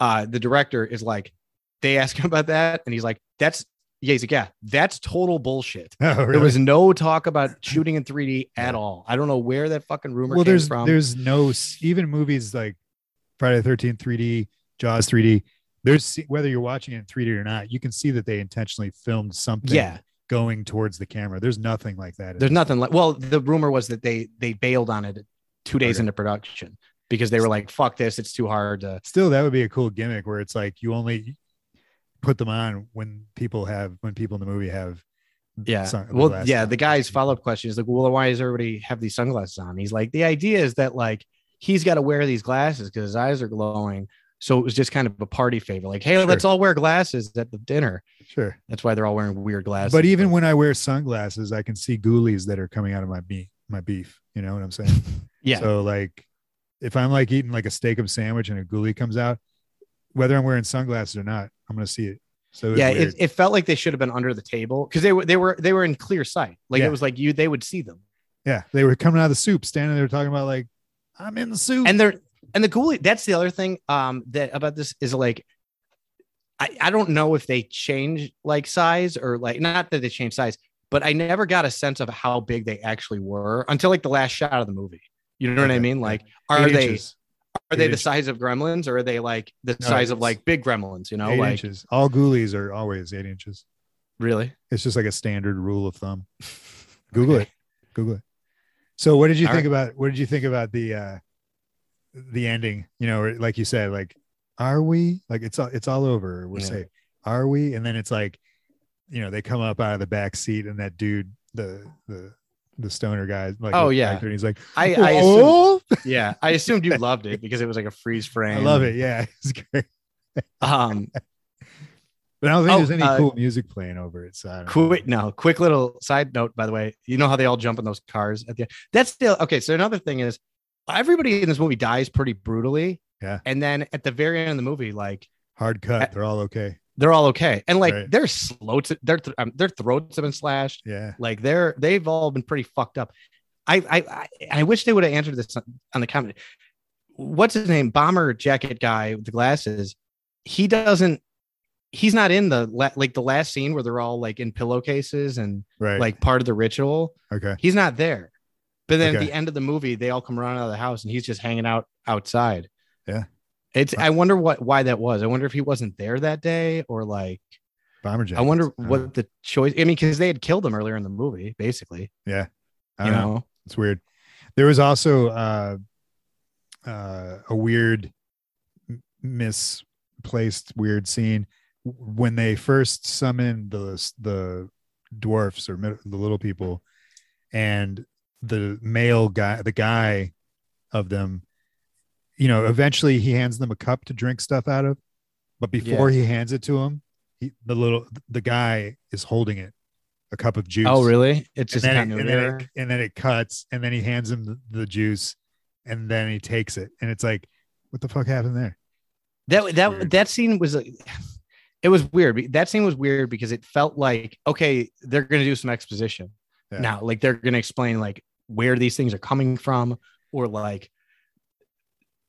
Uh, the director is like, they ask him about that, and he's like, that's yeah, he's like, yeah, that's total bullshit. oh, There was no talk about shooting in 3D at all. I don't know where that fucking rumor well, came there's from. there's no even movies like Friday the 13th 3D, Jaws 3D. There's whether you're watching it in 3D or not, you can see that they intentionally filmed something yeah, going towards the camera. There's nothing like that. there's nothing like. Well, the rumor was that they they bailed on it two days Okay. into production because they were like, "Fuck this, it's too hard to." Still, that would be a cool gimmick where it's like you only put them on when people have when people in the movie have. Yeah. sun- well, yeah. The guy's follow up question is like, "Well, why does everybody have these sunglasses on?" He's like, "The idea is that like he's got to wear these glasses because his eyes are glowing." So it was just kind of a party favor, like, "Hey, Sure. let's all wear glasses at the dinner." Sure. That's why they're all wearing weird glasses. But even when I wear sunglasses, I can see ghoulies that are coming out of my beef. My beef. You know what I'm saying? yeah, So like, if I'm like eating like a steak of sandwich and a ghoulie comes out, whether I'm wearing sunglasses or not, I'm gonna see it. So it's yeah, it, it felt like they should have been under the table because they were they were they were in clear sight. Like Yeah. it was like you they would see them. yeah, they were coming out of the soup, standing there talking about like, I'm in the soup. and they're and the ghoulie that's the other thing um that about this is like I, I don't know if they change like size or like not that they change size but i never got a sense of how big they actually were until like the last shot of the movie you know what i mean like are Eight they inches, are they eight the size of gremlins or are they like the No, size of like big gremlins you know eight like inches. All ghoulies are always eight inches. really It's just like a standard rule of thumb. Google Okay. it. Google it. So what did you All think about what did you think about the uh the ending? You know, like you said, like, are we like it's all it's all over. We're Yeah. safe. Are we? And then it's like, you know, they come up out of the back seat and that dude, the the the stoner guy, like Oh, yeah. and he's like, i i assumed, yeah i assumed you loved it because it was like a freeze frame I love it. Yeah, it's great. um But I don't think Oh, there's any uh, cool music playing over it. So I don't know. Quick, no, quick little side note, by the way. You know how they all jump in those cars at the end? That's still okay. So another thing is everybody in this movie dies pretty brutally. Yeah. And then at the very end of the movie, like hard cut. They're all okay. they're all okay. And like Right. their throats, their th- um, their throats have been slashed. Yeah. Like they're they've all been pretty fucked up. I I I, I wish they would have answered this on, on the comment. What's his name? Bomber jacket guy with the glasses. He doesn't. He's not in the la- like the last scene where they're all like in pillowcases and Right. like part of the ritual. okay. He's not there. But then at the end of the movie, they all come running out of the house and he's just hanging out outside. Yeah. It's I wonder what why that was. I wonder if he wasn't there that day or like Bomber jackets. I wonder what the choice I mean, because they had killed him earlier in the movie, basically. Yeah. I You don't know. know, It's weird. There was also uh, uh, a weird, misplaced, weird scene when they first summon the the dwarfs or the little people, and the male guy, the guy of them, you know, eventually he hands them a cup to drink stuff out of, but before he hands it to him, he, the little the guy is holding it, a cup of juice. Oh, really? It's just and, then it, and, then it, and then it cuts and then he hands him the, the juice and then he takes it and it's like what the fuck happened there that that weird. that scene was it was weird. That scene was weird because it felt like okay, they're gonna do some exposition Yeah. now. Like they're gonna explain like where these things are coming from, or like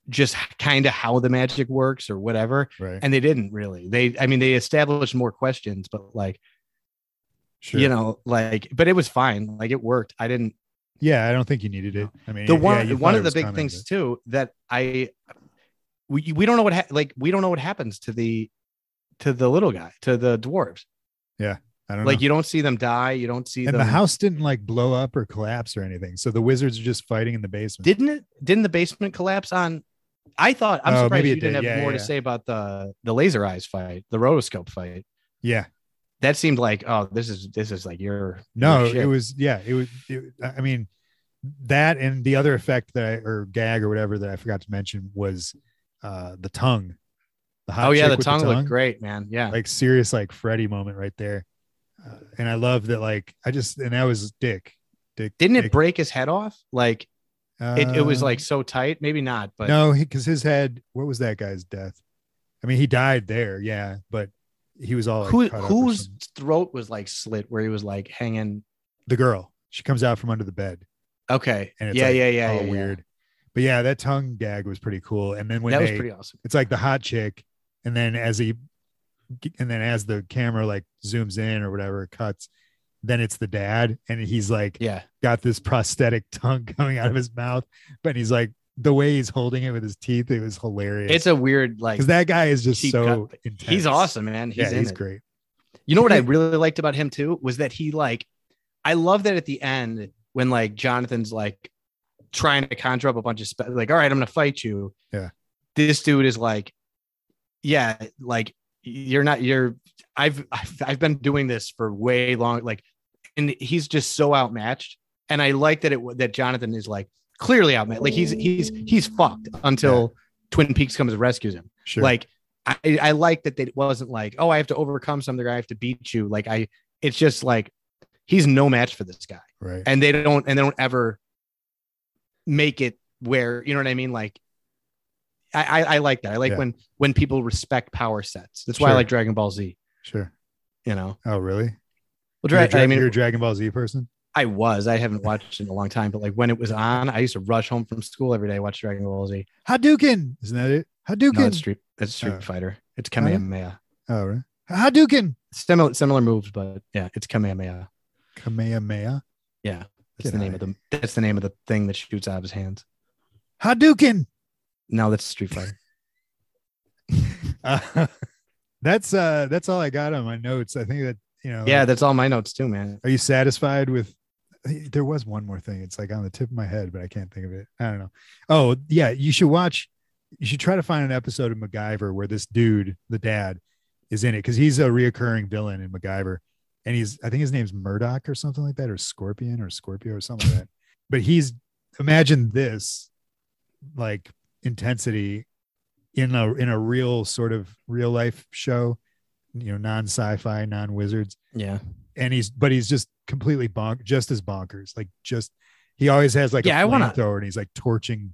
just kind of how the magic works or whatever. right And they didn't really. They, I mean, they established more questions, but like sure you know, like, but it was fine. Like it worked. I didn't. yeah i don't think you needed it i mean The one, you one of the big things too that I, we we don't know what ha- like we don't know what happens to the to the little guy to the dwarves. I don't Like know you don't see them die. You don't see and them. the house didn't like blow up or collapse or anything so the wizards are just fighting in the basement didn't it? Didn't the basement collapse on? I thought I'm Oh, surprised you didn't did. have Yeah, more to say about the the laser eyes fight, the rotoscope fight. yeah That seemed like oh, this is this is like your no your it was yeah it was it, i mean that and the other effect that i or gag or whatever that i forgot to mention was uh the tongue the hot oh yeah, chick the tongue, looked great, man. Yeah, like serious like Freddy moment right there. Uh, and I love that like I just and that was Dick. Dick didn't it break his head off? Like it, it was uh, like so tight. Maybe not, but no, because his head. What was that guy's death? I mean, he died there, yeah, but he was all like, who cut up or whose throat was like slit where he was like hanging? the girl. She comes out from under the bed, Okay, and it's yeah, like yeah, yeah, yeah, yeah. weird. But yeah, that tongue gag was pretty cool. And then when that was pretty awesome. it's like the hot chick, and then as he, and then as the camera like zooms in or whatever, it cuts. Then it's the dad, and he's like, Yeah, got this prosthetic tongue coming out of his mouth, but he's like the way he's holding it with his teeth, it was hilarious. it's a weird like. because that guy is just so cut. intense. He's awesome, man. He's yeah, he's it. great. You know what I really liked about him too was that he like, I love that at the end when like Jonathan's like, trying to conjure up a bunch of spe- like, all right, I'm gonna fight you. Yeah. This dude is like, yeah, like you're not you're I've I've, I've been doing this for way long, like, and he's just so outmatched. And I like that it that Jonathan is like clearly outmatched. Like he's he's he's fucked until Twin Peaks comes and rescues him. Sure. Like I, I like that it wasn't like, oh, I have to overcome something, I have to beat you. Like I, it's just like he's no match for this guy, right. and they don't, and they don't ever make it where you know what I mean. Like I, I, I like that. I like Yeah. when when people respect power sets. That's why I like Dragon Ball Z. Sure. You know, Oh, really? well, You're Dra- Dra- I mean, you're a Dragon Ball Z person. I was. I haven't watched it in a long time, but like when it was on, I used to rush home from school every day, watch Dragon Ball Z. Hadouken, isn't that it? Hadouken. No, that's Street. That's Street Oh. Fighter. It's Kamehameha. oh, right. Hadouken. Similar similar moves, but yeah, it's Kamehameha. Kamehameha. Yeah, that's Get the name of the that's the name of the thing that shoots out of his hands. Hadouken. No, that's Street Fighter. Uh, that's uh that's all I got on my notes. I think that you know. yeah, that's all my notes too, man. Are you satisfied with? There was one more thing. It's like on the tip of my head, but I can't think of it. I don't know. Oh yeah, you should watch. You should try to find an episode of MacGyver where this dude, the dad, is in it because he's a reoccurring villain in MacGyver, and he's I think his name's Murdoc or something like that, or Scorpion or Scorpio or something like that. But he's imagine this, like intensity, in a in a real sort of real life show, you know, non sci-fi, non wizards Yeah, and he's but he's just completely bonk just as bonkers like just he always has like Yeah, a I wanna- flamethrower and he's like torching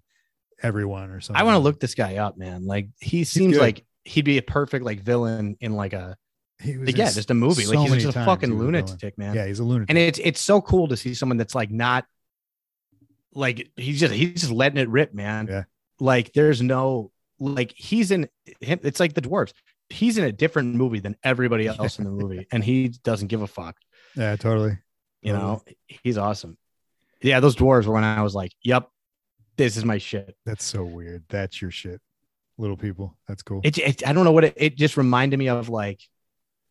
everyone or something I want to look this guy up, man. Like he seems like he'd be a perfect like villain in like a he was yeah, just a movie. so like he's just a fucking he was a lunatic, man. yeah he's a lunatic and it's it's so cool to see someone that's like not like he's just he's just letting it rip, man. Yeah. Like there's no like he's in. It's like the dwarves. He's in a different movie than everybody else in the movie, and he doesn't give a fuck. yeah totally You Totally. know, he's awesome. Yeah, those dwarves were when I was like, "Yep, this is my shit." that's so weird that's your shit little people that's cool It, it I don't know what it, it just reminded me of. Like,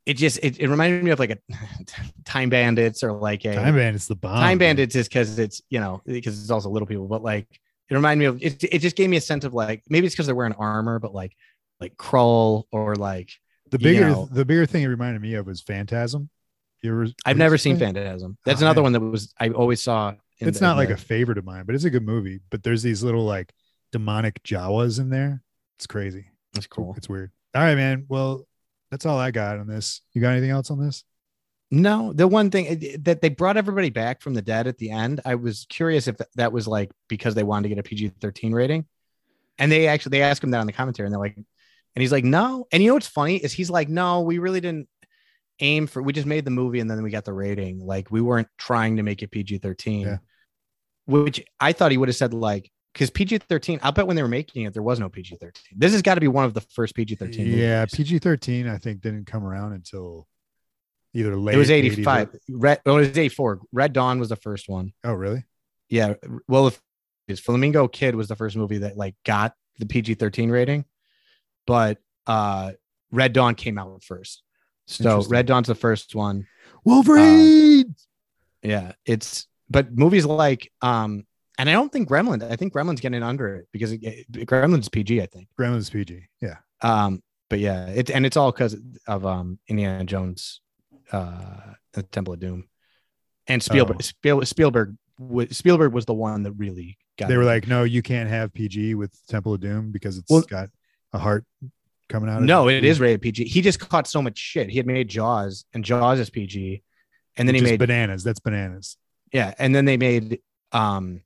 it just it, it reminded me of like a Time Bandits or like a time bandits the bomb Time. Bandits is because it's you know because it's also little people, but like it reminded me of it. It just gave me a sense of like maybe it's because they're wearing armor, but like like Krull or like the you bigger know- the bigger thing it reminded me of was phantasm you ever I've never seen? Phantasm. That's Oh, another man. one that was I always saw. in it's the- not like the- a favorite of mine but it's a good movie but there's these little like demonic jawas in there it's crazy That's cool. It's weird. All right, man. Well, that's all I got on this. You got anything else on this? No, the one thing that they brought everybody back from the dead at the end, I was curious if that was like because they wanted to get a PG 13 rating. And they actually they asked him that on the commentary, and they're like, and he's like, no. And you know what's funny is he's like, no, we really didn't aim for we just made the movie and then we got the rating. Like we weren't trying to make it PG 13. Yeah. Which I thought he would have said like because PG 13, I'll bet when they were making it, there was no PG 13. This has got to be one of the first PG 13. Yeah, PG thirteen. I think didn't come around until either late. It was 80s or- 85. Red, oh, it was 84. Red Dawn was the first one. Oh, really? Yeah. Well, if is Flamingo Kid was the first movie that like got the PG 13 rating, but uh Red Dawn came out first. So Red Dawn's the first one. Wolverine. Yeah. It's but movies like um and I don't think Gremlin, I think Gremlin's getting under it because it, it- Gremlin's PG, I think. Gremlins PG. Yeah. Um, but yeah, it and it's all because of um Indiana Jones, uh, the Temple of Doom, and Spielberg. Oh. Spiel, Spielberg was Spielberg was the one that really got. They were me. like, no, you can't have PG with Temple of Doom because it's Well- got a heart coming out. of no, it is rated PG. He just caught so much shit. He had made Jaws, and Jaws is PG, and then he made bananas. That's bananas. yeah, and then they made um,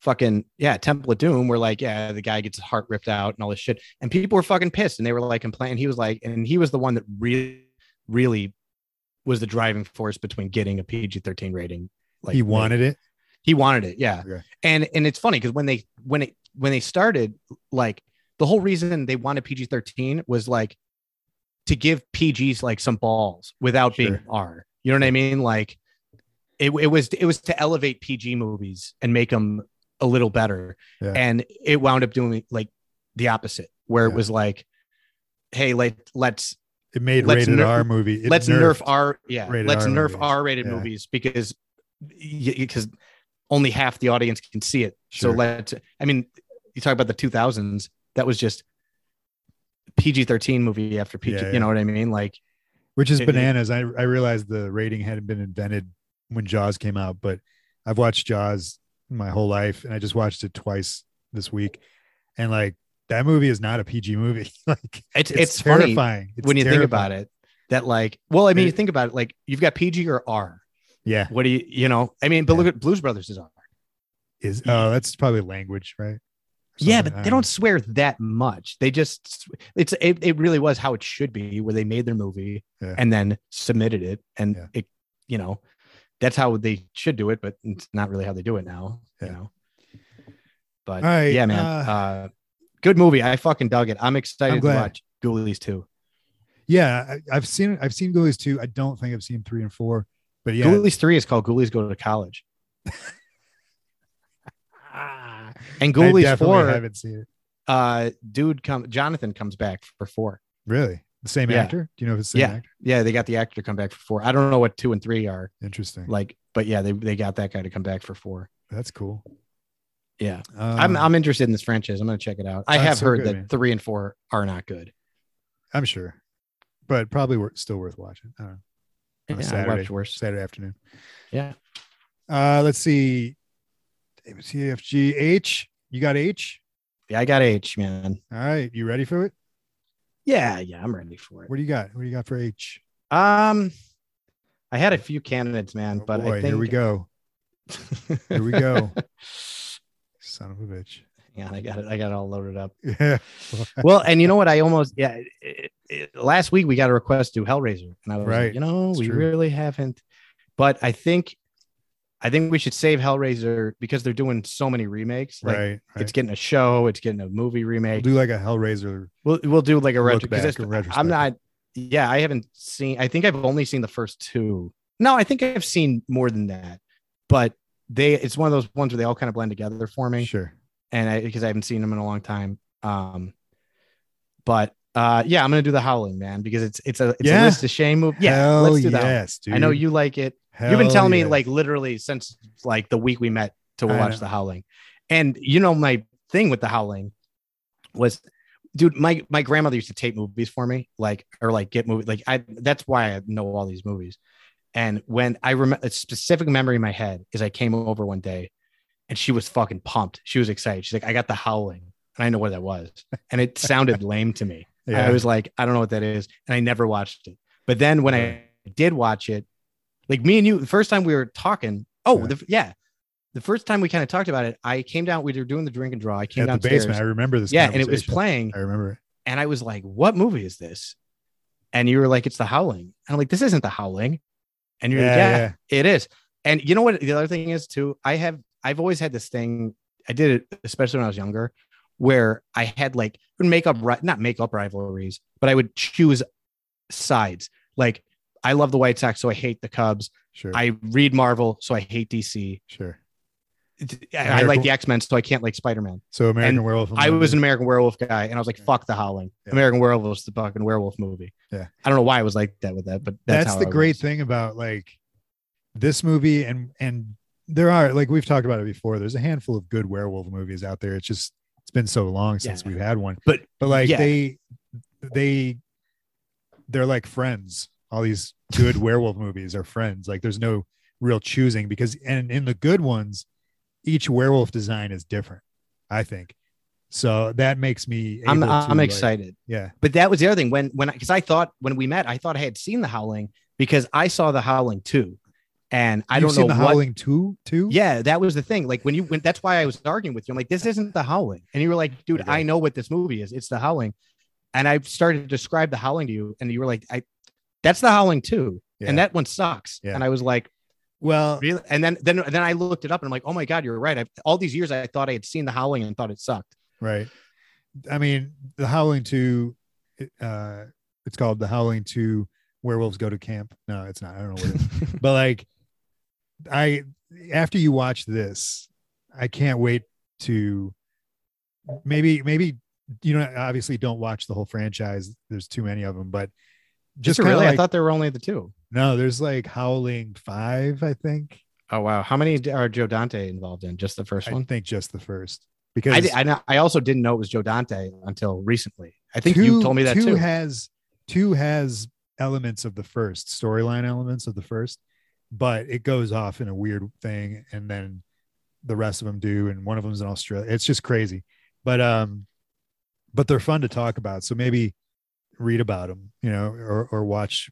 fucking yeah, Temple of Doom, where like yeah, the guy gets his heart ripped out and all this shit, and people were fucking pissed, and they were like complaining. He was like, and he was the one that really, really was the driving force between getting a PG thirteen rating. Like he wanted it. he wanted it, yeah. Okay. And and it's funny because when they when it when they started, like the whole reason they wanted PG thirteen was like to give PGs like some balls without being R. You know what I mean? Like it, it was it was to elevate PG movies and make them a little better. Yeah. And it wound up doing like the opposite, where Yeah. it was like, hey, let let's It made Let's rated nerf- R movie. It let's nerf R yeah, let's R nerf movies. R rated Yeah. movies because because only half the audience can see it. So let's. I mean, you talk about the 2000s. That was just PG 13 movie after PG. Yeah, yeah. You know what I mean? Like, which is it- bananas. I I realized the rating hadn't been invented when Jaws came out, but I've watched Jaws my whole life, and I just watched it twice this week, and like that movie is not a PG movie. like it's it's, it's, terrifying It's when you think about it. That like, well, I mean, you think about it. Like, you've got PG or R. Yeah, What do you, you know? I mean, but Yeah. look at Blues Brothers is R. is oh that's probably language, right? Yeah, but they don't swear that much. They just it's it, it really was how it should be, where they made their movie Yeah. and then submitted it, and Yeah. it you know that's how they should do it, but it's not really how they do it now. Yeah. You know. But right, yeah, man, uh, uh, good movie. I fucking dug it. I'm excited I'm to watch Ghoulies too. Yeah, I, I've seen I've seen Ghoulies two. I don't think I've seen three and four, but yeah, Ghoulies three is called Ghoulies Go to College, and I Ghoulies definitely four, haven't seen it. uh, dude, come Jonathan comes back for four. Really, the same Yeah. actor? Do you know if it's the same Yeah. actor? Yeah, they got the actor come back for four. I don't know what two and three are. Interesting. like but yeah they, they got that guy to come back for four That's cool. Yeah Um, i'm i'm interested in this franchise i'm gonna check it out i have so heard good, that man. three and four are not good I'm sure, but probably wor- still worth watching. I don't know. On yeah, Saturday. worse Saturday afternoon. yeah Uh, let's see. A, B, C, F, G, H. You got H. yeah i got h man All right, you ready for it? yeah yeah i'm ready for it What do you got? What do you got for H? um i had a few candidates man Oh, but boy, i think here we go. Here we go. Son of a bitch. yeah i got it i got it all loaded up Yeah. well and you know what i almost yeah it, it, last week we got a request to hellraiser and i was Right. like you know It's we true. really haven't but i think i think we should save hellraiser because they're doing so many remakes like right. right. it's getting a show it's getting a movie we'll remake do like a Hellraiser. we'll, we'll do like a retro. Back, a retrospective. I'm not yeah i haven't seen i think i've only seen the first two no i think i've seen more than that but they it's one of those ones where they all kind of blend together for me Sure. and I because I haven't seen them in a long time. Um, but uh, yeah, I'm gonna do the Howling Man because it's it's a it's Yeah. a list of shame movie. Yeah, Hell let's do that. yes, dude. I know you like it. You've been Hell telling me like literally since like the week we met to watch the Howling, and you know my thing with the Howling was. Dude, my my grandmother used to tape movies for me, like or like get movie, like I. That's why I know all these movies. And when I remember a specific memory in my head is I came over one day and she was fucking pumped. She was excited. She's like, I got the howling. And I know what that was. And it sounded lame to me. Yeah. I was like, I don't know what that is. And I never watched it. But then when I did watch it, like me and you, the first time we were talking, oh, Yeah. the, yeah. The first time we kind of talked about it, I came down, we were doing the drink and draw. I came at the basement. I remember this. yeah. And it was playing. I remember. And I was like, what movie is this? And you were like, it's the howling. And I'm like, this isn't the howling. And you're like, Yeah, yeah, yeah. it is. And you know what? The other thing is too, I have, I've always had this thing. I did it, especially when I was younger, where I had like make up, not make up rivalries, but I would choose sides. Like I love the White Sox, so I hate the Cubs. Sure. I read Marvel, so I hate DC. sure. I, I like the X Men, so I can't like Spider Man. So American And Werewolf. I was an American Werewolf guy, and I was like, "Fuck the Howling." Yeah. American Werewolf was the fucking werewolf movie. Yeah. I don't know why I was like that with that, but that's, that's, the I great was. thing about like this movie and and there are like we've talked about it before there's a handful of good werewolf movies out there it's just it's been so long since Yeah. we've had one But but like yeah. they they they're like friends all these good werewolf movies are friends like there's no real choosing because and in the good ones each werewolf design is different i think so that makes me I'm to, I'm like- excited. yeah But that was the other thing when when because I thought when we met, I thought I had seen the Howling because I saw the Howling too, and I You've don't know the what. howling two too Yeah, that was the thing. Like when you when that's why I was arguing with you. I'm like, this isn't the Howling, and you were like, dude, Okay. I know what this movie is. It's the Howling, and I started to describe the Howling to you, and you were like, I, that's the Howling too, Yeah. and that one sucks. Yeah. And I was like, well really? And then then then I looked it up, and I'm like, oh my god, you're right. I, all these years I thought I had seen the Howling and thought it sucked. Right. I mean, the Howling 2, uh, it's called the Howling 2 Werewolves Go to Camp. No, it's not. I don't know what it is. but like, I, after you watch this, I can't wait to maybe, maybe, you know, obviously don't watch the whole franchise. There's too many of them, but just Just really, like, I thought there were only the two. No, there's like Howling 5, I think. Oh wow, how many are Joe Dante involved in? Just the first one? I think just the first because I, know, I also didn't know it was Joe Dante until recently. I think you told me that two too. has two has elements of the first storyline elements of the first, but it goes off in a weird thing, and then the rest of them do, and one of them's in Australia. It's just crazy, but um, but they're fun to talk about. So maybe read about them, you know, or or watch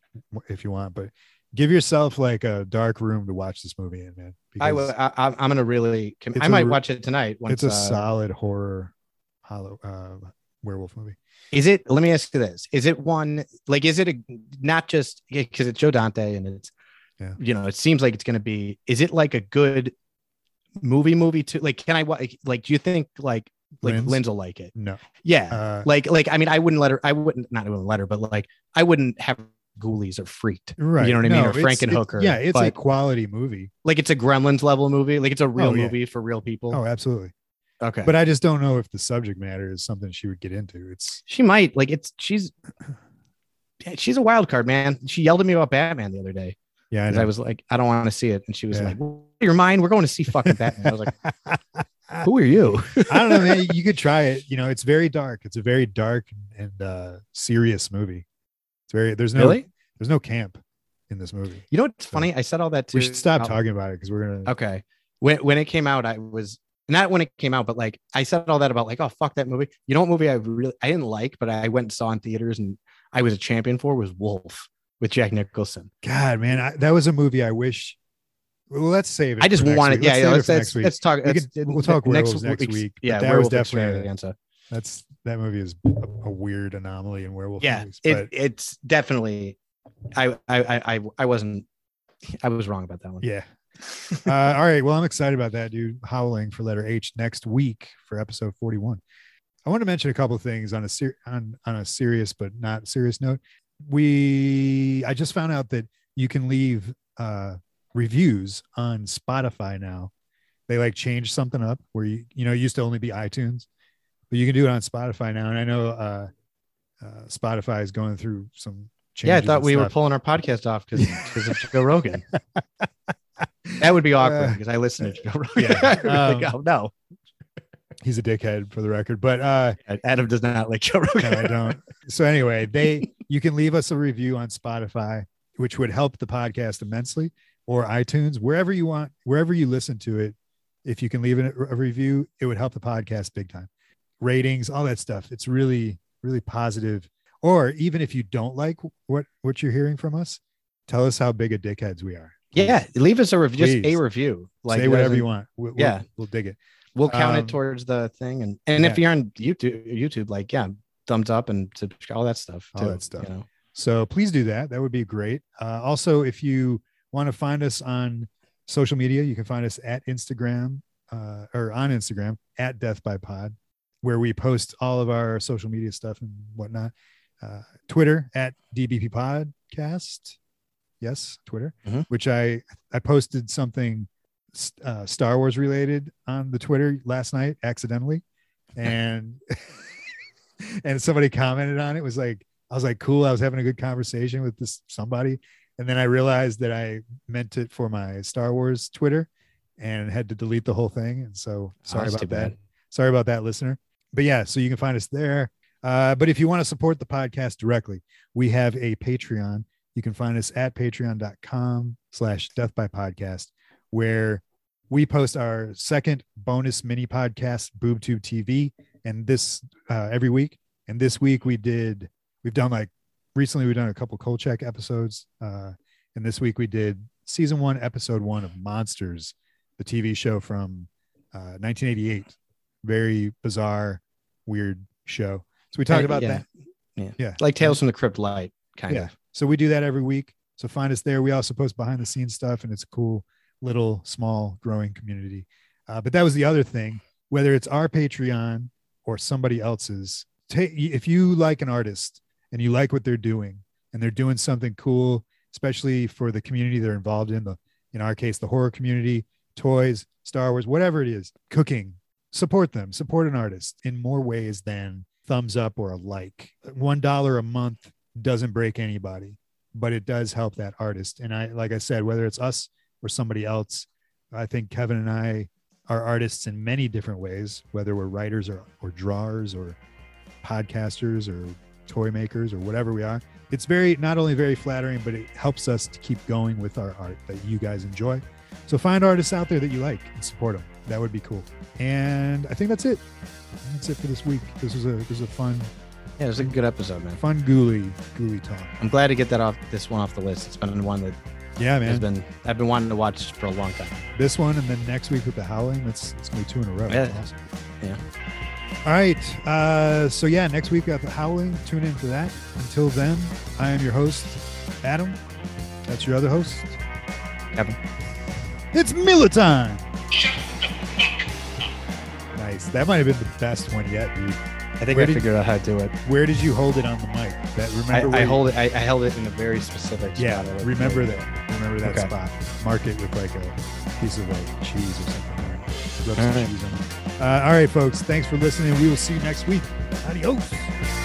if you want, but. Give yourself like a dark room to watch this movie in, man. I, will- I I'm I'm gonna really. com- I a might re- watch it tonight. Once, it's a uh, solid horror hollow uh werewolf movie. Is it? Let me ask you this: Is it one like? Is it a not just because it's Joe Dante and it's, Yeah. you know, it seems like it's going to be. Is it like a good movie? Movie too? Like, can I like? Do you think like like Lynn's? Lynn's will like it? No. Yeah. Uh like like I mean, I wouldn't let her. I wouldn't not wouldn't let her, but like I wouldn't have Ghoulies or Freaked. right. You know what I mean? Or Frankenhooker. it's- Yeah, it's a quality movie. like it's a Gremlins level movie. Like it's a real Oh, yeah. movie for real people. Oh, absolutely. okay. But I just don't know if the subject matter is something she would get into. It's she might like it's she's she's a wild card, man. She yelled at me about Batman the other day. yeah, I. I was like, I don't want to see it. And she was Yeah. like, Your mind, we're going to see fucking Batman. I was like, Who are you? I don't know, man. You could try it. You know, it's very dark. It's a very dark and uh serious movie. It's very there's no really? there's no camp in this movie. You know what's funny? I said all that too. We should stop talking about it because we're gonna Okay. When when it came out, I was not when it came out, but like I said all that about like, oh fuck that movie. You know what movie I really I didn't like, but I went and saw in theaters and I was a champion for was Wolf with Jack Nicholson. God, man, I, that was a movie I wish. Well, let's save it. I just next wanted, yeah, Let's yeah. Let's, let's, next let's talk. We let's- could- we'll talk next week's- week, Yeah, that was definitely a- extravaganza. That's that movie is a, a weird anomaly in werewolf Yeah, movies. it, it's definitely. I I I I- I wasn't. I was wrong about that one. yeah. uh, all right. Well, I'm excited about that, dude. Howling for letter H next week for episode 41. I want to mention a couple of things on a ser- on on a serious but not serious note. We I just found out that you can leave uh reviews on Spotify now. They like changed something up where you you know it used to only be iTunes, but you can do it on Spotify now. And I know uh, uh Spotify is going through some changes. Yeah, I thought we were pulling our podcast off because because of Joe Rogan. That would be awkward Uh, because I listen to Joe Rogan. yeah, I'd like, um, oh no, He's a dickhead for the record, but uh Adam does not like Joe Rogan. I don't. So anyway, they you can leave us a review on Spotify, which would help the podcast immensely, or iTunes, wherever you want, wherever you listen to it. If you can leave a review, it would help the podcast big time. Ratings, all that stuff. It's really, really positive. Or even if you don't like what what you're hearing from us, tell us how big of dickheads we are. Yeah, leave us a review, just a review. Like Say whatever you want. We'll, we'll- Yeah. we'll dig it. We'll count Um, it towards the thing, and and if you're on YouTube, YouTube, like yeah, thumbs up and subscribe, all that stuff. All that stuff. You know? So please do that. That would be great. Uh, also, if you want to find us on social media, you can find us at Instagram uh, or on Instagram at Death by Pod, where we post all of our social media stuff and whatnot. Uh, Twitter at DBP Podcast. Yes, Twitter, Mhm. which I I posted something uh, Star Wars related on the Twitter last night accidentally, and and somebody commented on it was like I was like cool I was having a good conversation with this somebody and then I realized that I meant it for my Star Wars Twitter and had to delete the whole thing. And so sorry that's about that. sorry about that listener. But yeah so you can find us there. Uh, but if you want to support the podcast directly we have a Patreon. You can find us at patreon.com slash death by podcast where we post our second bonus mini podcast boobtube tv and this uh, every week. And this week we did we've done like recently we've done a couple Kolchak episodes uh, and this week we did season one episode one of monsters the tv show from uh, 1988 very bizarre weird show so we talked about yeah. that Yeah. yeah Like Tales from the Crypt Light, kind Yeah. of. so we do that every week. So find us there. We also post behind the scenes stuff, and it's a cool little small growing community. Uh, but that was the other thing. Whether it's our Patreon or somebody else's, take if you like an artist and you like what they're doing, and they're doing something cool, especially for the community they're involved in. The in our case, the horror community, toys, Star Wars, whatever it is, cooking. Support them. Support an artist in more ways than thumbs up or a like. One dollar a month doesn't break anybody but it does help that artist and i like i said whether it's us or somebody else I think Kevin and I are artists in many different ways, whether we're writers or, or drawers or podcasters or toy makers or whatever we are. It's very not only very flattering, but it helps us to keep going with our art that you guys enjoy. So find artists out there that you like and support them. That would be cool. And I think that's it. That's it for this week. This was a this was a fun, Yeah, it was a good episode, man. fun gooey gooey talk. I'm glad to get that off this one off the list. It's been one that Yeah, has man. been I've been wanting to watch for a long time. This one and then next week with the howling. That's it's gonna be two in a row. Yeah. awesome. Yeah. All right. Uh, so yeah, next week we have the howling. Tune in for that. Until then, I am your host, Adam. That's your other host. Kevin. It's Miller time. Nice. That might have been the best one yet, dude. I think Where I did- figured out how to do it. Where did you hold it on the mic? That remember? I, I hold it. I, I held it in a very specific spot. Yeah, I remember that. Remember that Okay. spot. Mark it with like a piece of like cheese or something. Rub some right. cheese on it. Uh, all right, folks. Thanks for listening. We will see you next week. Adios.